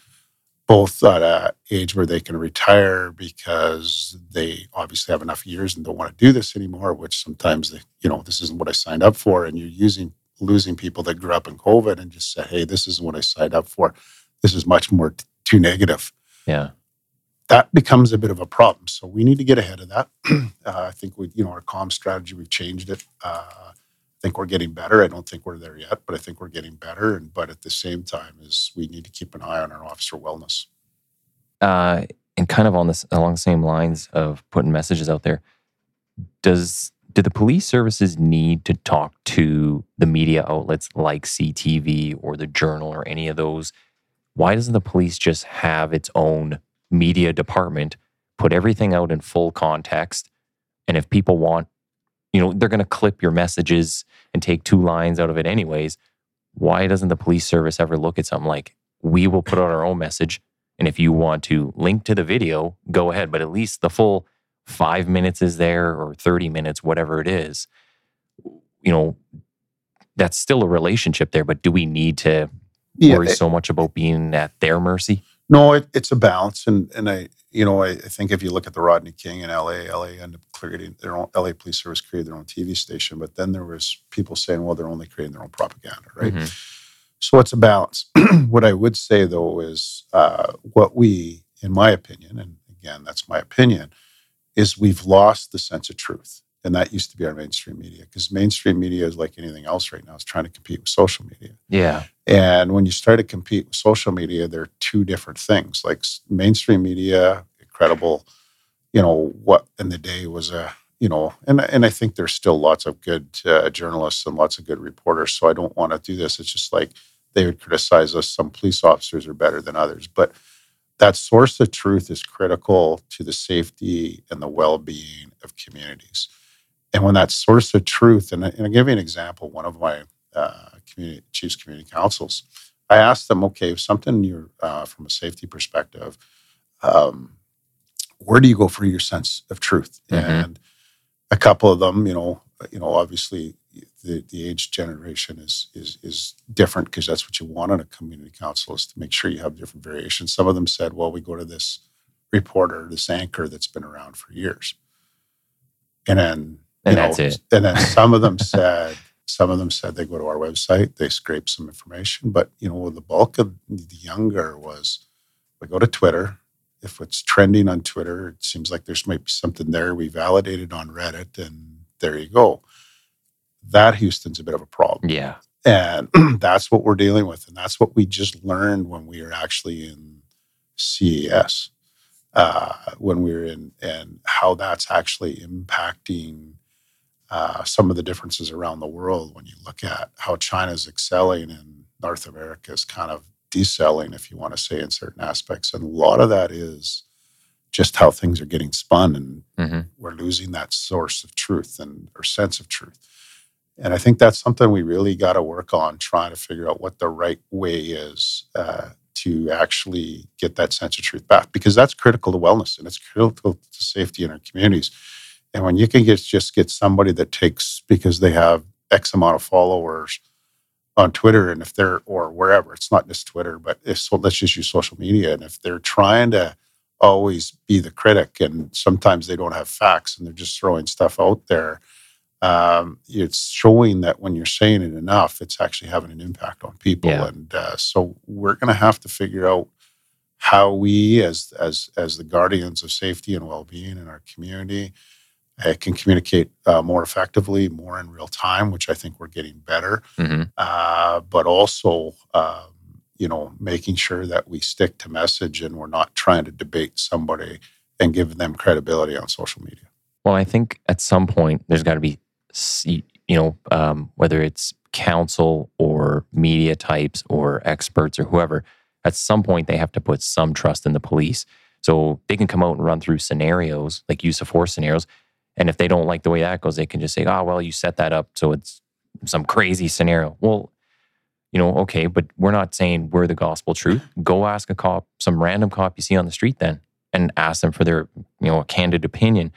both at an age where they can retire because they obviously have enough years and don't want to do this anymore which sometimes they you know this isn't what i signed up for and you're using losing people that grew up in covid and just say hey this isn't what i signed up for. This is much more t- too negative yeah. That becomes a bit of a problem. So we need to get ahead of that. uh, I think we, you know, our comm strategy, we've changed it. Uh, I think we're getting better. I don't think we're there yet, but I think we're getting better. And but at the same time, is we need to keep an eye on our officer wellness. Uh, and kind of on this along the same lines of putting messages out there, does do the police services need to talk to the media outlets like CTV or the Journal or any of those why doesn't the police just have its own media department, put everything out in full context? And if people want, you know, they're going to clip your messages and take two lines out of it anyways. Why doesn't the police service ever look at something like, we will put out our own message? And if you want to link to the video, go ahead. But at least the full five minutes is there or 30 minutes, whatever it is. You know, that's still a relationship there. But do we need to yeah, worry so much about being at their mercy? No, it, it's a balance, and and I you know I, I, think if you look at the Rodney King in L.A., L.A. ended up creating their own L.A. Police Service created their own TV station, but then there was people saying, well, they're only creating their own propaganda, right? Mm-hmm. So it's a balance. what I would say though is uh, what we, in my opinion, and again that's my opinion, is we've lost the sense of truth. And that used to be our mainstream media because mainstream media is like anything else right now. It's trying to compete with social media. Yeah. And when you start to compete with social media, they're two different things. Like mainstream media, incredible, you know, what in the day was a, you know, and and I think there's still lots of good uh, journalists and lots of good reporters. So I don't want to do this. It's just like they would criticize us. Some police officers are better than others, but that source of truth is critical to the safety and the well-being of communities. And when that source of truth, and, I- and I'll give you an example, one of my uh, community chiefs community councils, I asked them, okay, if something you're uh, from a safety perspective, um, where do you go for your sense of truth? Mhm. And a couple of them, you know, you know, obviously the, the age generation is is is different because that's what you want in a community council is to make sure you have different variations. Some of them said, well, we go to this reporter, this anchor that's been around for years. And then And that's know, it. And then some of them said, some of them said they go to our website, they scrape some information. But you know, the bulk of the younger was we go to Twitter. If it's trending on Twitter, it seems like there's might be something there. We validate it on Reddit, and there you go. That Houston's a bit of a problem. Yeah. And that's what we're dealing with. And that's what we just learned when we were actually in CES, uh, when we were in, and how that's actually impacting uh, some of the differences around the world when you look at how China's excelling and North America is kind of decelling, if you want to say, in certain aspects. And a lot of that is just how things are getting spun and hmm we're losing that source of truth and or sense of truth. And I think that's something we really got to work on, trying to figure out what the right way is uh, to actually get that sense of truth back, because that's critical to wellness and it's critical to safety in our communities. And when you can get just get somebody that takes because they have X amount of followers on Twitter, and if they're or wherever, it's not just Twitter, but if so, let's just use social media, and if they're trying to always be the critic and sometimes they don't have facts and they're just throwing stuff out there um, it's showing that when you're saying it enough it's actually having an impact on people Yeah. and uh, so we're going to have to figure out how we as as as the guardians of safety and well-being in our community uh, can communicate uh, more effectively more in real time which i think we're getting better hmm uh, but also um, you know making sure that we stick to message and we're not trying to debate somebody and give them credibility on social media Well, I think at some point there's got to be, you know, um, whether it's council or media types or experts or whoever, at some point they have to put some trust in the police. So they can come out and run through scenarios, like use of force scenarios. And if they don't like the way that goes, they can just say, oh, well, you set that up. So it's some crazy scenario. Well, you know, okay, but we're not saying we're the gospel truth. Go ask a cop, some random cop you see on the street then, and ask them for their, you know, a candid opinion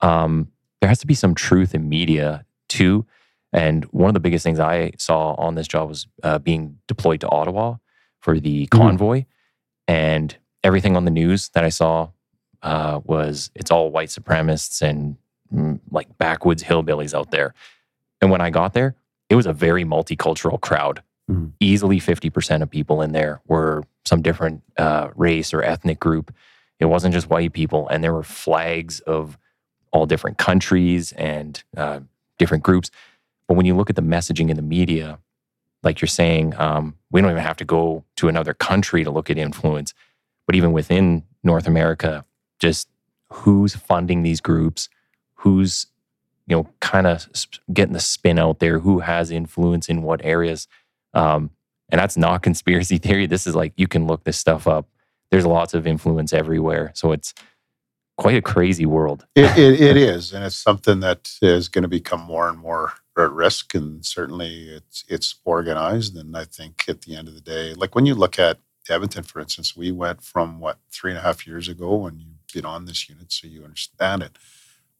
um, there has to be some truth in media too. And one of the biggest things I saw on this job was uh, being deployed to Ottawa for the convoy, and everything on the news that I saw uh, was it's all white supremacists and like backwoods hillbillies out there. And when I got there, it was a very multicultural crowd. Mhm. Easily fifty percent of people in there were some different uh, race or ethnic group. It wasn't just white people, and there were flags of all different countries and uh, different groups. But when you look at the messaging in the media, like you're saying, um, we don't even have to go to another country to look at influence. But even within North America, just who's funding these groups, who's you know kind of getting the spin out there, who has influence in what areas, um, and that's not conspiracy theory. This is like you can look this stuff up. There's lots of influence everywhere, so it's quite a crazy world. it, it, it is and it's something that is going to become more and more at risk and certainly it's it's organized and i think at the end of the day like when you look at edmonton for instance we went from what three and a half years ago when you've been on this unit so you understand it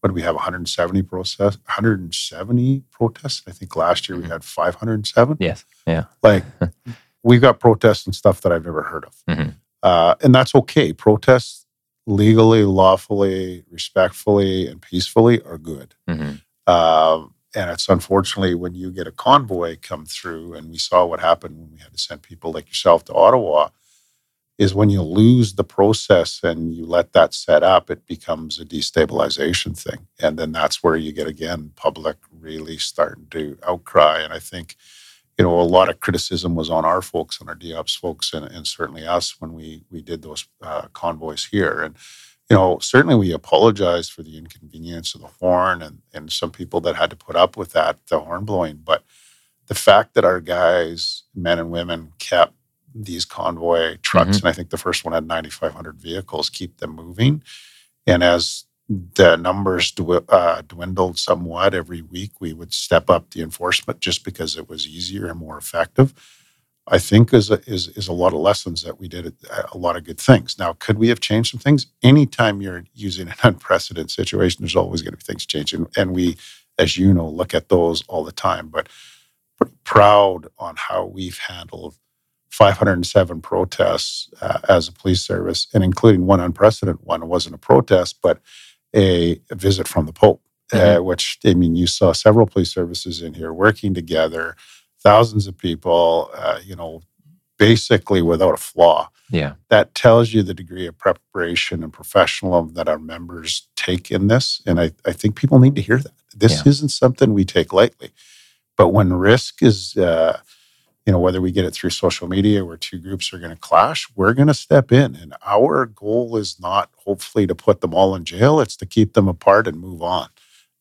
what we have 170 process 170 protests? I think last year we had 507 Yes, yeah. like we've got protests and stuff that i've never heard of. Mhm. uh, and that's okay. Protests legally lawfully respectfully and peacefully are good. Hmm um, and it's unfortunately when you get a convoy come through, and we saw what happened when we had to send people like yourself to Ottawa, is when you lose the process and you let that set up, it becomes a destabilization thing. And then that's where you get again public really starting to outcry. And I think, you know, a lot of criticism was on our folks, on our DOPS folks, and, and certainly us when we we did those uh, convoys here. And you know, certainly we apologized for the inconvenience of the horn and, and some people that had to put up with that, the horn blowing. But the fact that our guys, men and women, kept these convoy trucks, and I think the first one had 9,500 vehicles, keep them moving. And as the numbers dw- uh, dwindled somewhat every week. We would step up the enforcement just because it was easier and more effective. I think is a, is is a lot of lessons that we did a lot of good things. Now, could we have changed some things? Anytime you're using an unprecedented situation, there's always going to be things changing, and we, as you know, look at those all the time. But proud on how we've handled 507 protests uh, as a police service, and including one unprecedented one. It wasn't a protest, but a, a visit from the Pope, uh, mm-hmm. uh, which I mean, you saw several police services in here working together thousands of people, uh, you know, basically without a flaw. Yeah. That tells you the degree of preparation and professionalism that our members take in this. And I, I think people need to hear that. This yeah. isn't something we take lightly. But when risk is, uh, you know, whether we get it through social media where two groups are going to clash, we're going to step in. And our goal is not hopefully to put them all in jail, it's to keep them apart and move on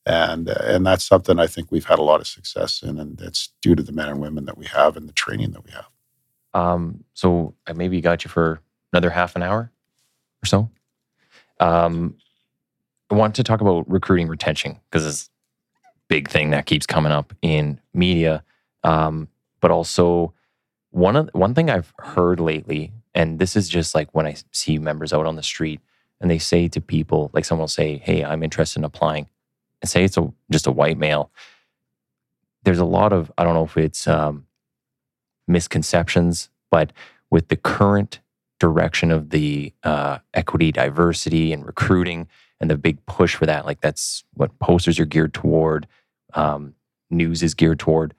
and uh, and that's something I think we've had a lot of success in, and it's due to the men and women that we have and the training that we have. Um, so I maybe got you for another half an hour or so. Um, I want to talk about recruiting retention because it's a big thing that keeps coming up in media, um, but also one of one thing I've heard lately, and this is just like when I see members out on the street and they say to people, like someone will say, "Hey, I'm interested in applying." and say it's a just a white male, there's a lot of I don't know if it's um, misconceptions, but with the current direction of the uh, equity, diversity, and recruiting, and the big push for that, like that's what posters are geared toward, um, news is geared toward.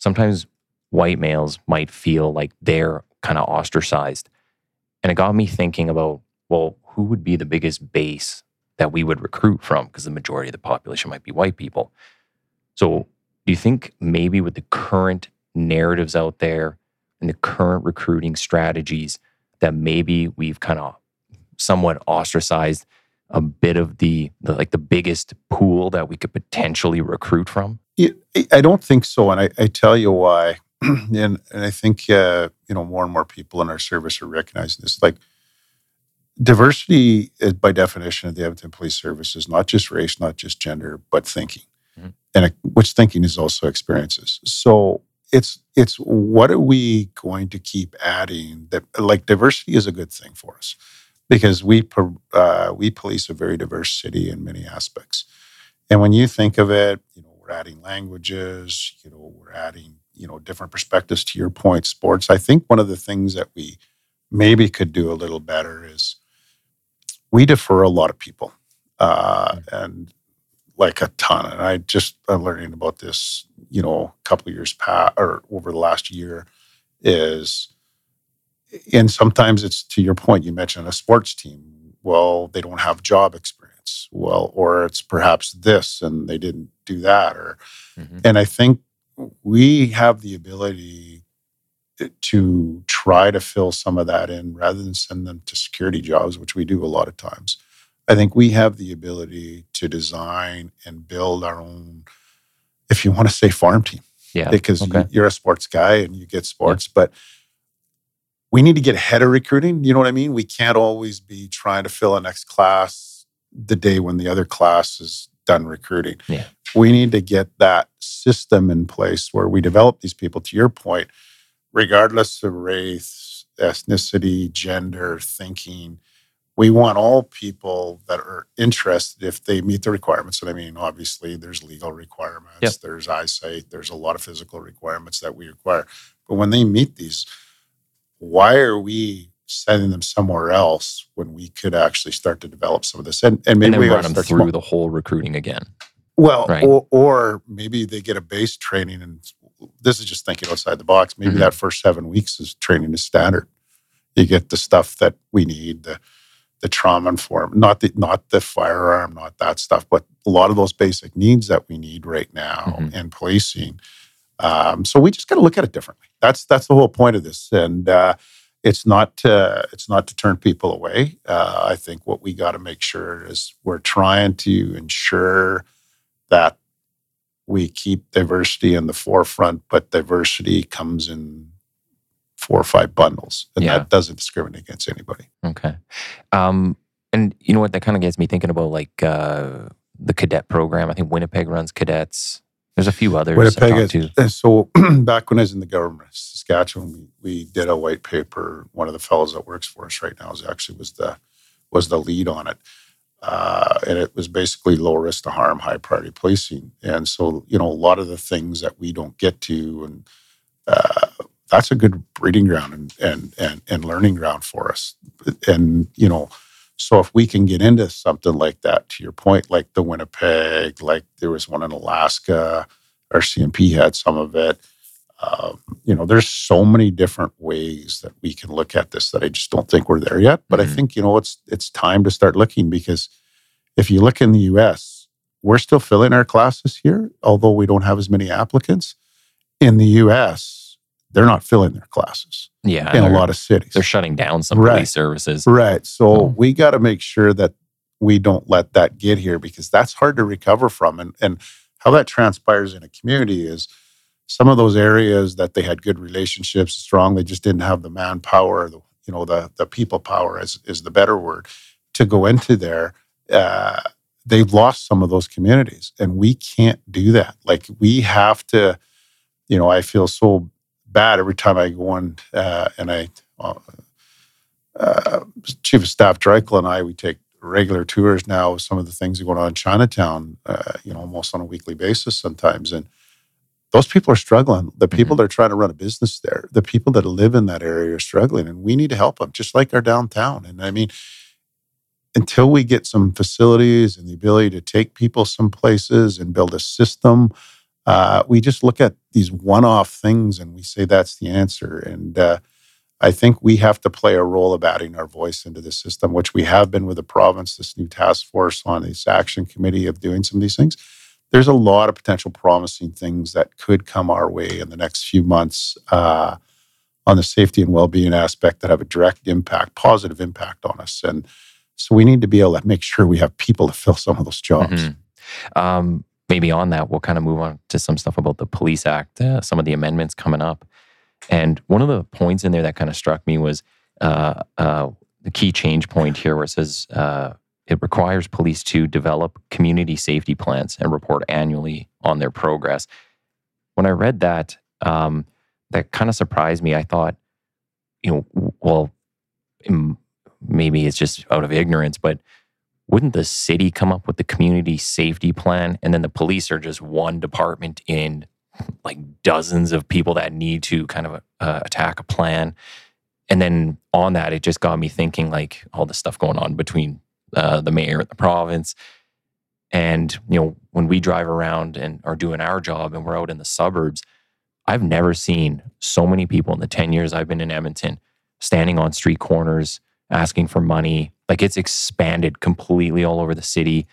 Sometimes white males might feel like they're kind of ostracized, and it got me thinking about well, who would be the biggest base that we would recruit from because the majority of the population might be white people. So, do you think maybe with the current narratives out there and the current recruiting strategies that maybe we've kind of somewhat ostracized a bit of the, the, like the biggest pool that we could potentially recruit from? I don't think so, and I, I tell you why. and, and I think uh, you know more and more people in our service are recognizing this. Like diversity, is, by definition, of the Edmonton Police Service is not just race, not just gender, but thinking, mm-hmm. and it, which thinking is also experiences. So it's it's what are we going to keep adding that like diversity is a good thing for us because we uh, we police a very diverse city in many aspects, and when you think of it, you know we're adding languages, you know we're adding you know different perspectives. To your point, sports. I think one of the things that we maybe could do a little better is we defer a lot of people uh, and like a ton. And I just I'm learning about this, you know, a couple years past or over the last year is, and sometimes it's to your point. You mentioned a sports team. Well, they don't have job experience. Well, or it's perhaps this and they didn't do that. Or, mm-hmm. and I think we have the ability to try to fill some of that in rather than send them to security jobs, which we do a lot of times. I think we have the ability to design and build our own, if you want to say farm team. Yeah. Because okay. you're a sports guy and you get sports, yeah. but we need to get ahead of recruiting. You know what I mean? We can't always be trying to fill a next class the day when the other class is done recruiting. Yeah. We need to get that system in place where we develop these people, to your point, regardless of race, ethnicity, gender, thinking. We want all people that are interested if they meet the requirements. And I mean, obviously, there's legal requirements, yep. there's eyesight, there's a lot of physical requirements that we require. But when they meet these, why are we sending them somewhere else when we could actually start to develop some of this? And, and maybe and we run them through small. the whole recruiting again. Well, right. or, or maybe they get a base training and this is just thinking outside the box. Maybe mm-hmm. that first seven weeks is training is standard. You get the stuff that we need, the the trauma informed, not the not the firearm, not that stuff, but a lot of those basic needs that we need right now mm-hmm. in policing. Um, so we just got to look at it differently. That's that's the whole point of this, and uh, it's not to, it's not to turn people away. Uh, I think what we got to make sure is we're trying to ensure that we keep diversity in the forefront, but diversity comes in four or five bundles, and yeah. that doesn't discriminate against anybody. Okay. Um, And you know what? That kind of gets me thinking about like uh, the cadet program. I think Winnipeg runs cadets. There's a few others. Winnipeg to. so back when I was in the government of Saskatchewan, we, we did a white paper. One of the fellows that works for us right now is actually was the was the lead on it, uh, and it was basically low risk to harm, high priority policing. And so you know a lot of the things that we don't get to, and uh, that's a good breeding ground and, and and and learning ground for us. And you know. So if we can get into something like that, to your point, like the Winnipeg, like there was one in Alaska, RCMP had some of it. Um, you know, there's so many different ways that we can look at this that I just don't think we're there yet. But Mhm. I think you know it's it's time to start looking because if you look in the U.S., we're still filling our classes here, although we don't have as many applicants. In the U.S., they're not filling their classes Yeah, in a lot of cities. They're shutting down some Right. police services. Right. So Oh. we got to make sure that we don't let that get here because that's hard to recover from. And and how that transpires in a community is some of those areas that they had good relationships strong, they just didn't have the manpower, the you know, the the people power is is the better word to go into there. Uh, they've lost some of those communities, and we can't do that. Like we have to, you know, I feel so bad every time I go on uh, and I. Uh, uh, Chief of Staff Dreichel and I, we take regular tours now of some of the things that are going on in Chinatown, uh, you know, almost on a weekly basis sometimes. And those people are struggling. The people that are trying to run a business there, the people that live in that area are struggling, and we need to help them, just like our downtown. And I mean, until we get some facilities and the ability to take people some places and build a system, uh, we just look at these one-off things and we say that's the answer. And uh, I think we have to play a role of adding our voice into the system, which we have been with the province, this new task force on this action committee of doing some of these things. There's a lot of potential promising things that could come our way in the next few months uh, on the safety and well-being aspect that have a direct impact, positive impact on us. And so we need to be able to make sure we have people to fill some of those jobs. Mhm. Um, maybe on that, we'll kind of move on to some stuff about the Police Act, uh, some of the amendments coming up. And one of the points in there that kind of struck me was uh, uh, the key change point here, where it says uh, it requires police to develop community safety plans and report annually on their progress. When I read that, um, that kind of surprised me. I thought, you know, well, maybe it's just out of ignorance, but wouldn't the city come up with the community safety plan and then the police are just one department in like dozens of people that need to kind of uh, attack a plan and then on that it just got me thinking like all the stuff going on between uh, the mayor and the province and you know when we drive around and are doing our job and we're out in the suburbs i've never seen so many people in the 10 years i've been in edmonton standing on street corners asking for money. Like it's expanded completely all over the city.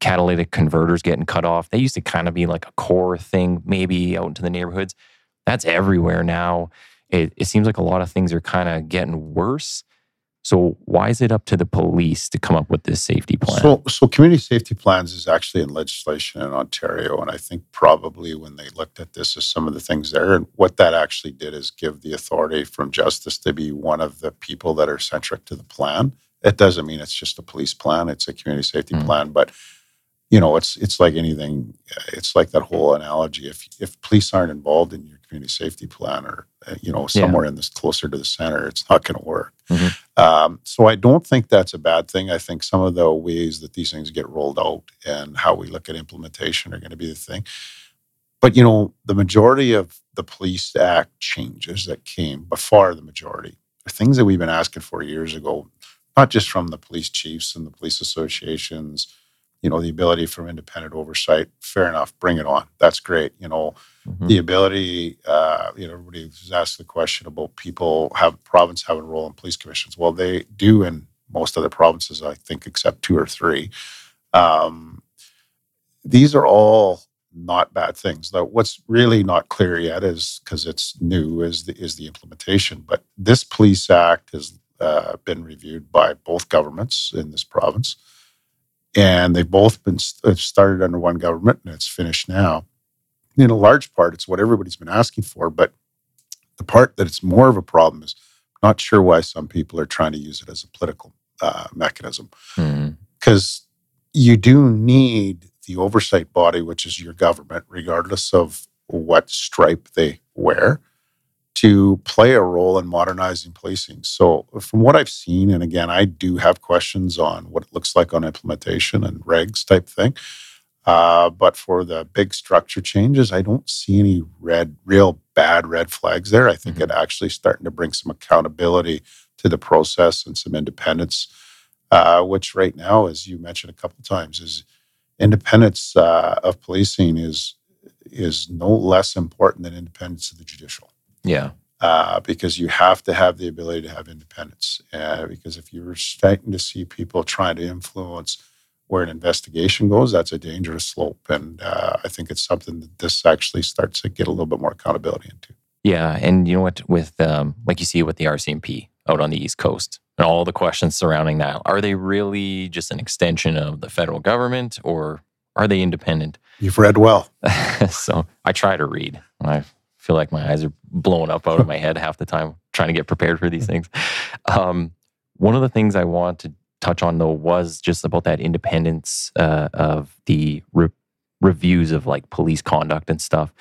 Catalytic converters getting cut off. They used to kind of be like a core thing, maybe out into the neighborhoods. That's everywhere now. It, it seems like a lot of things are kind of getting worse. So why is it up to the police to come up with this safety plan? So, so community safety plans is actually in legislation in Ontario, and I think probably when they looked at this as some of the things there, and what that actually did is give the authority from justice to be one of the people that are centric to the plan. It doesn't mean it's just a police plan; it's a community safety Mm. plan. But you know, it's it's like anything. It's like that whole analogy. If if police aren't involved in your community safety plan, or uh, you know, Yeah. somewhere in this closer to the center, it's not going to work. Mhm. Um, so I don't think that's a bad thing. I think some of the ways that these things get rolled out and how we look at implementation are going to be the thing. But you know, the majority of the police act changes that came, by far the majority, are things that we've been asking for years ago, not just from the police chiefs and the police associations. You know, the ability for independent oversight. Fair enough, bring it on. That's great. You know, Mhm. the ability, uh, you know, everybody was asked the question about people have province have a role in police commissions. Well, they do in most other provinces, I think, except two or three. Um, these are all not bad things. Though what's really not clear yet is because it's new is the is the implementation. But this police act has uh, been reviewed by both governments in this province, and they've both been st- started under one government, and it's finished now. In a large part, it's what everybody's been asking for. But the part that it's more of a problem is not sure why some people are trying to use it as a political uh, mechanism. Because you do need the oversight body, which is your government, regardless of what stripe they wear, to play a role in modernizing policing. So, from what I've seen, and again, I do have questions on what it looks like on implementation and regs type thing. Uh, but for the big structure changes, I don't see any red, real bad red flags there. I think it actually starting to bring some accountability to the process and some independence, uh, which right now, as you mentioned a couple of times, is independence uh, of policing is is no less important than independence of the judicial Yeah. uh, because you have to have the ability to have independence. Uh, because if you're starting to see people trying to influence where an investigation goes, that's a dangerous slope. And uh, I think it's something that this actually starts to get a little bit more accountability into. Yeah, and you know what? With um, like you see with the RCMP out on the East Coast, and all the questions surrounding that, are they really just an extension of the federal government, or are they independent? You've read well. so I try to read. I feel like my eyes are blowing up out of my head half the time trying to get prepared for these things. Um, one of the things I want to touch on though was just about that independence uh, of the re- reviews of like police conduct and stuff.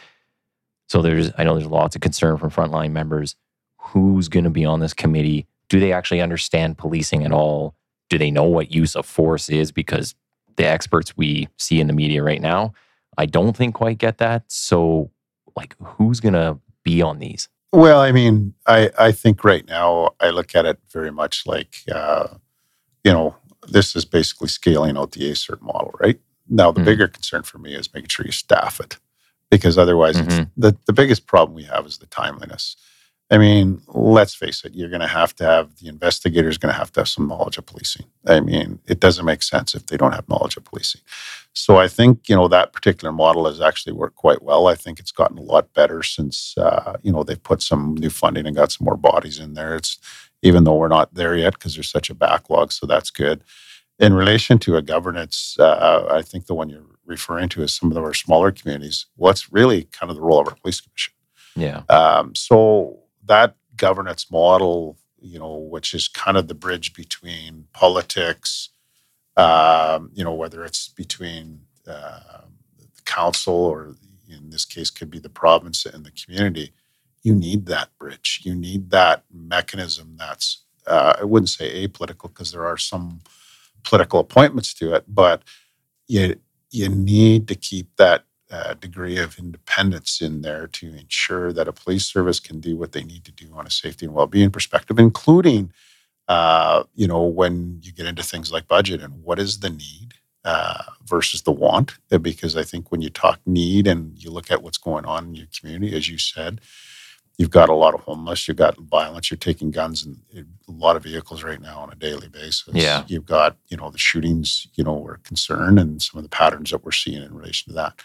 So there's, I know there's lots of concern from frontline members. Who's going to be on this committee? Do they actually understand policing at all? Do they know what use of force is? Because the experts we see in the media right now, I don't think quite get that. So, like, who's going to be on these? Well, I mean, I, I think right now I look at it very much like, uh, you know, this is basically scaling out the ASIRT model, right? Now, the Mhm. bigger concern for me is making sure you staff it because otherwise, it's, Mhm. the, the biggest problem we have is the timeliness. I mean, let's face it, you're going to have to have the investigator is going to have to have some knowledge of policing. I mean, it doesn't make sense if they don't have knowledge of policing. So I think, you know, that particular model has actually worked quite well. I think it's gotten a lot better since, uh, you know, they've put some new funding and got some more bodies in there. It's even though we're not there yet because there's such a backlog. So that's good. In relation to a governance, uh, I think the one you're referring to is some of our smaller communities. What's really kind of the role of our police commission? Yeah. Um, so that governance model, you know, which is kind of the bridge between politics, um, you know, whether it's between uh, the council or in this case could be the province and the community, you need that bridge. You need that mechanism that's, uh, I wouldn't say apolitical because there are some political appointments to it, but you, you need to keep that uh, degree of independence in there to ensure that a police service can do what they need to do on a safety and well-being perspective, including, uh, you know, when you get into things like budget and what is the need uh, versus the want. Because I think when you talk need and you look at what's going on in your community, as you said, you've got a lot of homeless, you've got violence, you're taking guns and a lot of vehicles right now on a daily basis. Yeah. You've got, you know, the shootings, you know, we're concerned and some of the patterns that we're seeing in relation to that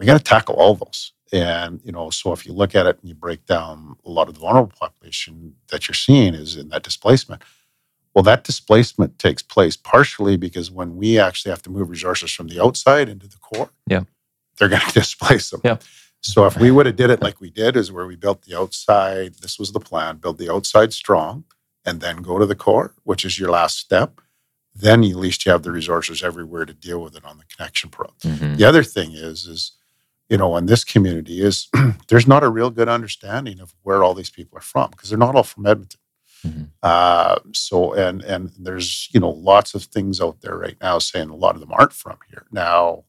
we got to tackle all those. And, you know, so if you look at it and you break down a lot of the vulnerable population that you're seeing is in that displacement. Well, that displacement takes place partially because when we actually have to move resources from the outside into the core, Yeah. they're going to displace them. Yeah. So if we would have did it like we did, is where we built the outside. This was the plan: build the outside strong, and then go to the core, which is your last step. Then at least you have the resources everywhere to deal with it on the connection pro. Mhm. The other thing is, is you know, in this community is there's not a real good understanding of where all these people are from because they're not all from Edmonton. Mhm. Uh, so and and there's you know lots of things out there right now saying a lot of them aren't from here. Now,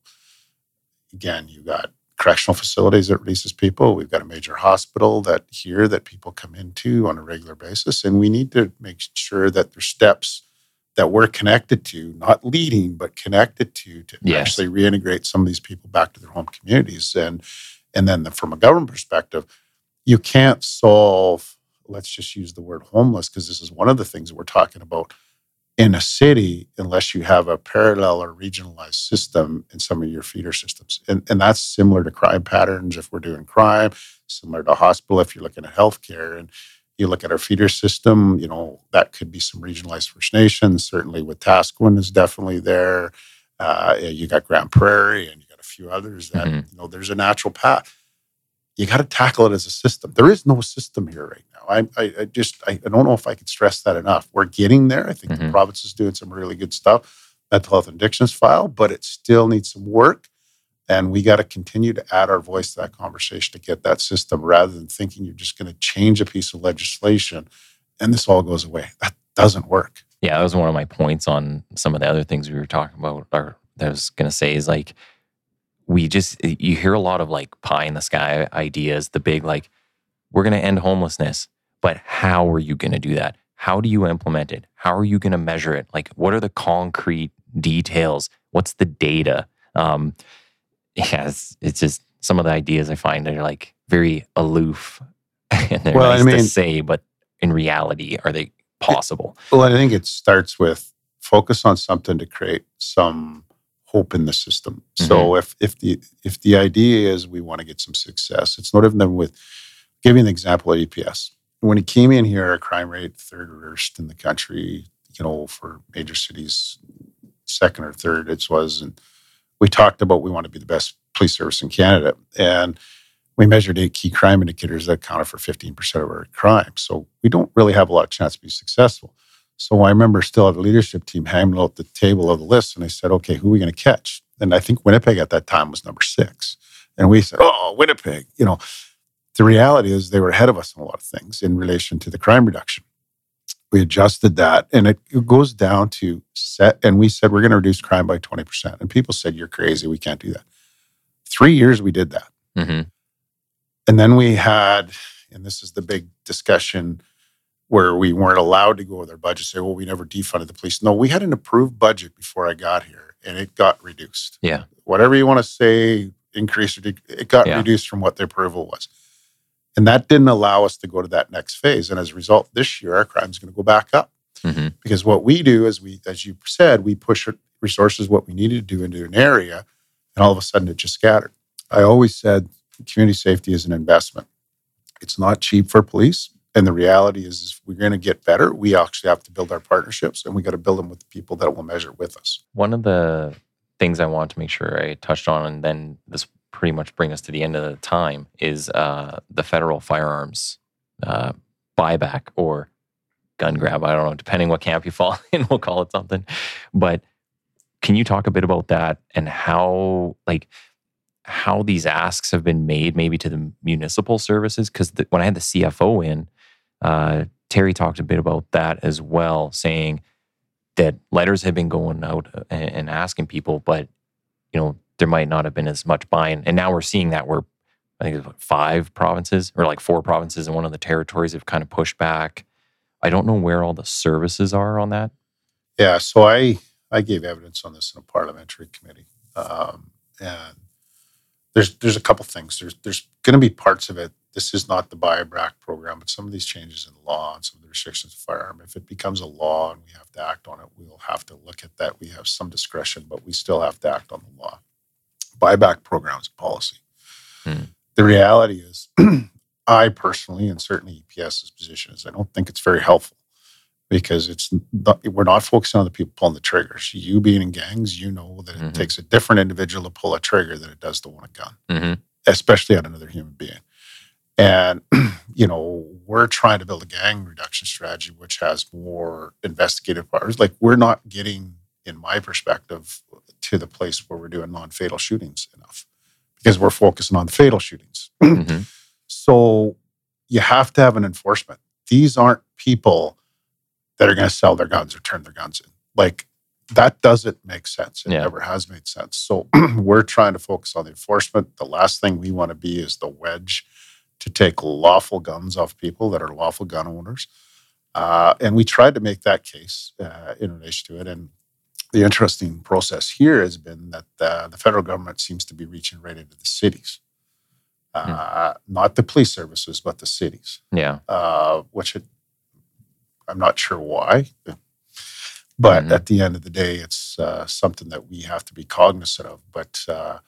again, you got correctional facilities that releases people. We've got a major hospital that here that people come into on a regular basis, and we need to make sure that there's steps that we're connected to, not leading, but connected to, to Yes. actually reintegrate some of these people back to their home communities. And and then the, from a government perspective, you can't solve. Let's just use the word homeless because this is one of the things that we're talking about in a city unless you have a parallel or regionalized system in some of your feeder systems. And, and that's similar to crime patterns if we're doing crime, similar to hospital if you're looking at healthcare. And you look at our feeder system, you know, that could be some regionalized First Nations. Certainly with Tasquin is definitely there. Uh, you got Grande Prairie and you got a few others that, Mhm. you know, there's a natural path. you got to tackle it as a system. There is no system here right now. I, I, I just I, I, don't know if I could stress that enough. We're getting there. I think mm-hmm. the province is doing some really good stuff. Mental health and addictions file, but it still needs some work. And we got to continue to add our voice to that conversation to get that system rather than thinking you're just going to change a piece of legislation and this all goes away. That doesn't work. Yeah, that was one of my points on some of the other things we were talking about, or that I was going to say is like, we just, you hear a lot of like pie in the sky ideas, the big like, we're going to end homelessness, but how are you going to do that? How do you implement it? How are you going to measure it? Like, what are the concrete details? What's the data? Um, yeah, it's, it's just some of the ideas I find are like very aloof and they're well, nice I mean, to say, but in reality, are they possible? Well, I think it starts with focus on something to create some hope in the system. Mm-hmm. So if if the if the idea is we want to get some success, it's not even with giving an example of EPS. When he came in here, our crime rate third worst in the country, you know, for major cities, second or third it was. And we talked about we want to be the best police service in Canada. And we measured eight key crime indicators that accounted for 15% of our crime. So we don't really have a lot of chance to be successful. So I remember still at the leadership team hanging out the table of the list, and I said, okay, who are we going to catch? And I think Winnipeg at that time was number six. And we said, oh, Winnipeg. You know, the reality is they were ahead of us in a lot of things in relation to the crime reduction. We adjusted that, and it, it goes down to set. And we said, we're going to reduce crime by 20%. And people said, you're crazy. We can't do that. Three years we did that. Mm-hmm. And then we had, and this is the big discussion where we weren't allowed to go with our budget, say, well, we never defunded the police. No, we had an approved budget before I got here and it got reduced. Yeah. Whatever you want to say, increase or it got yeah. reduced from what the approval was. And that didn't allow us to go to that next phase. And as a result, this year our crime is going to go back up. Mm-hmm. Because what we do is we, as you said, we push resources, what we needed to do into an area, and all of a sudden it just scattered. I always said community safety is an investment. It's not cheap for police. And the reality is, is we're going to get better. We actually have to build our partnerships and we got to build them with the people that will measure with us. One of the things I want to make sure I touched on, and then this pretty much bring us to the end of the time, is uh, the federal firearms uh, buyback or gun grab. I don't know, depending what camp you fall in, we'll call it something. But can you talk a bit about that and how, like, how these asks have been made, maybe to the municipal services. Because when I had the CFO in, uh, Terry talked a bit about that as well, saying that letters have been going out uh, and, and asking people, but you know there might not have been as much buying. And now we're seeing that where I think it's five provinces or like four provinces and one of the territories have kind of pushed back. I don't know where all the services are on that. Yeah, so I I gave evidence on this in a parliamentary committee, um, and there's there's a couple things. There's there's going to be parts of it. This is not the buyback program, but some of these changes in law and some of the restrictions of firearm. If it becomes a law and we have to act on it, we'll have to look at that. We have some discretion, but we still have to act on the law. Buyback programs is a policy. Hmm. The reality is, I personally, and certainly EPS's position is, I don't think it's very helpful because it's not, we're not focusing on the people pulling the triggers. You being in gangs, you know that it mm-hmm. takes a different individual to pull a trigger than it does to want a gun, mm-hmm. especially on another human being. And you know, we're trying to build a gang reduction strategy which has more investigative powers. Like we're not getting, in my perspective, to the place where we're doing non-fatal shootings enough because we're focusing on the fatal shootings. Mm-hmm. so you have to have an enforcement. These aren't people that are going to sell their guns or turn their guns in. Like that doesn't make sense. It yeah. never has made sense. So we're trying to focus on the enforcement. The last thing we want to be is the wedge to take lawful guns off people that are lawful gun owners. Uh, and we tried to make that case uh, in relation to it. And the interesting process here has been that uh, the federal government seems to be reaching right into the cities. Hmm. Uh, not the police services, but the cities. Yeah. Uh, which it I'm not sure why. But mm-hmm. at the end of the day, it's uh, something that we have to be cognizant of. But uh,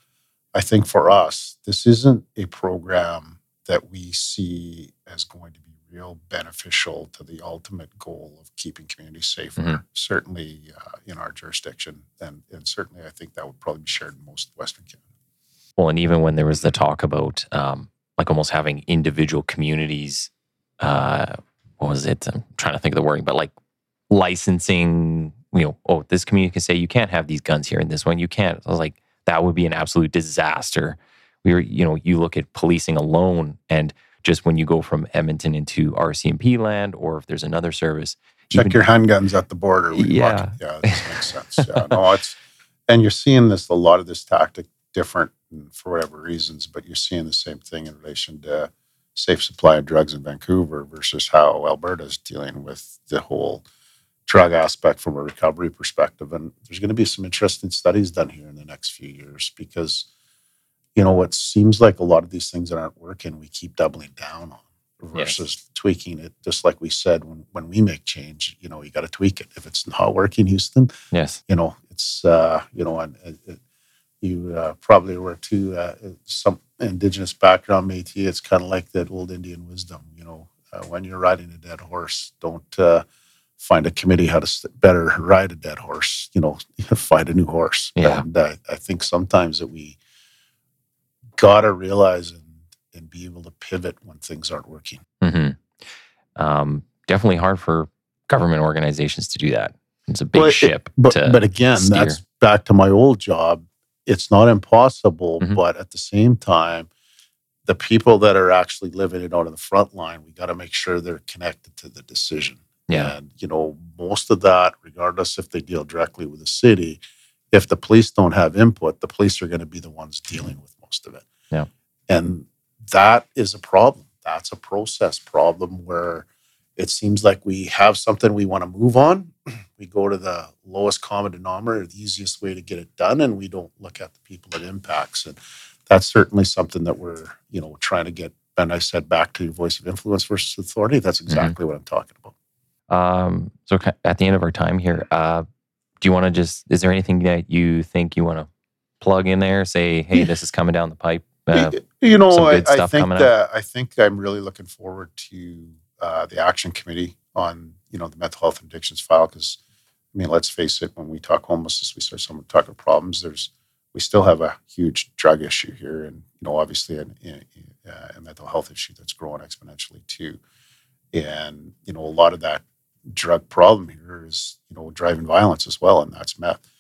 I think for us, this isn't a program that we see as going to be real beneficial to the ultimate goal of keeping communities safer, mm-hmm. certainly uh, in our jurisdiction. And, and, certainly, I think that would probably be shared in most Western Canada. Well, and even when there was the talk about um, like almost having individual communities. Uh, what was it? I'm trying to think of the wording, but like licensing. You know, oh, this community can say you can't have these guns here, and this one you can't. I was like, that would be an absolute disaster. We were, you know, you look at policing alone, and just when you go from Edmonton into RCMP land, or if there's another service, Check even- your handguns at the border. We Yeah. walk- yeah, makes sense. Yeah, no, it's and you're seeing this a lot of this tactic different for whatever reasons, but you're seeing the same thing in relation to safe supply of drugs in Vancouver versus how Alberta is dealing with the whole drug aspect from a recovery perspective. And there's going to be some interesting studies done here in the next few years because you know what seems like a lot of these things that aren't working, we keep doubling down on Yes. versus tweaking it. Just like we said, when when we make change, you know, you got to tweak it. If it's not working, Houston, yes, you know, it's uh, you know, and it, it, you uh, probably were too uh, some indigenous background, Métis. It's kind of like that old Indian wisdom. You know, uh, when you're riding a dead horse, don't uh, find a committee how to better ride a dead horse. You know, find a new horse. Yeah. And uh, I think sometimes that we gotta realize and and be able to pivot when things aren't working. hmm Um, definitely hard for government organizations to do that. It's a big Well, it- ship. But to but again, steer. that's back to my old job. It's not impossible, Mhm. but at the same time, the people that are actually living it out on the front line, we got to make sure they're connected to the decision. Yeah. And you know, most of that, regardless if they deal directly with the city, if the police don't have input, the police are going to be the ones dealing with most of it. Yeah. And that is a problem. That's a process problem where it seems like we have something we want to move on. We go to the lowest common denominator, the easiest way to get it done, and we don't look at the people it impacts. And that's certainly something that we're, you know, trying to get. And I said back to your voice of influence versus authority. That's exactly what I'm talking about. Um, so at the end of our time here, uh, do you want to just? Is there anything that you think you want to plug in there? Say, hey, this is coming down the pipe. Uh, you know, I, I think that I think I'm really looking forward to uh, the action committee on you know the mental health and addictions file because I mean, let's face it, when we talk homelessness, we start some talking problems. There's we still have a huge drug issue here, and you know, obviously, an, uh, a mental health issue that's growing exponentially too. And you know, a lot of that drug problem here is you know driving violence as well, and that's meth.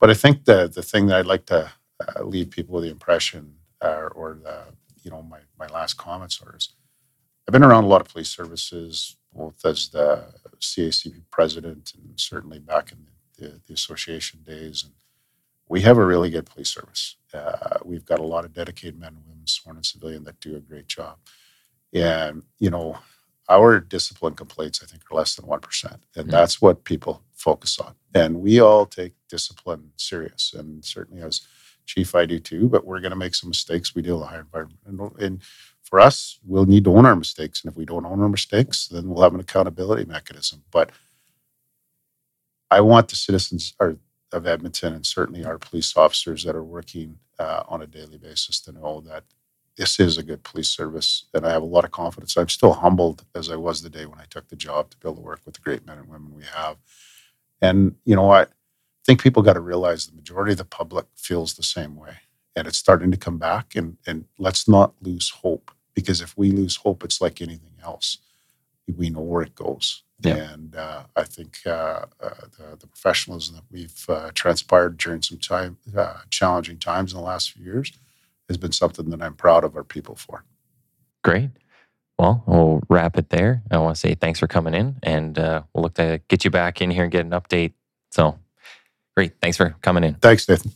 But I think the the thing that I'd like to uh, leave people with the impression, uh, or the you know my my last comments are is I've been around a lot of police services, both as the CACP president and certainly back in the, the association days, and we have a really good police service. Uh, we've got a lot of dedicated men and women, sworn and civilian, that do a great job. And you know, our discipline complaints, I think, are less than one percent, and Mhm. that's what people focus on. And we all take discipline serious, and certainly as chief, I do too. But we're going to make some mistakes. We deal with a higher environment, and, and for us, we'll need to own our mistakes. And if we don't own our mistakes, then we'll have an accountability mechanism. But I want the citizens of Edmonton and certainly our police officers that are working uh, on a daily basis to know that this is a good police service. And I have a lot of confidence. I'm still humbled as I was the day when I took the job to be able to work with the great men and women we have. And, you know, what? I think people got to realize the majority of the public feels the same way. And it's starting to come back. And, and let's not lose hope because if we lose hope, it's like anything else. We know where it goes. Yeah. And uh, I think uh, uh, the, the professionalism that we've uh, transpired during some time, uh, challenging times in the last few years has been something that I'm proud of our people for. Great. Well, we'll wrap it there. I want to say thanks for coming in, and uh, we'll look to get you back in here and get an update. So, great. Thanks for coming in. Thanks, Nathan.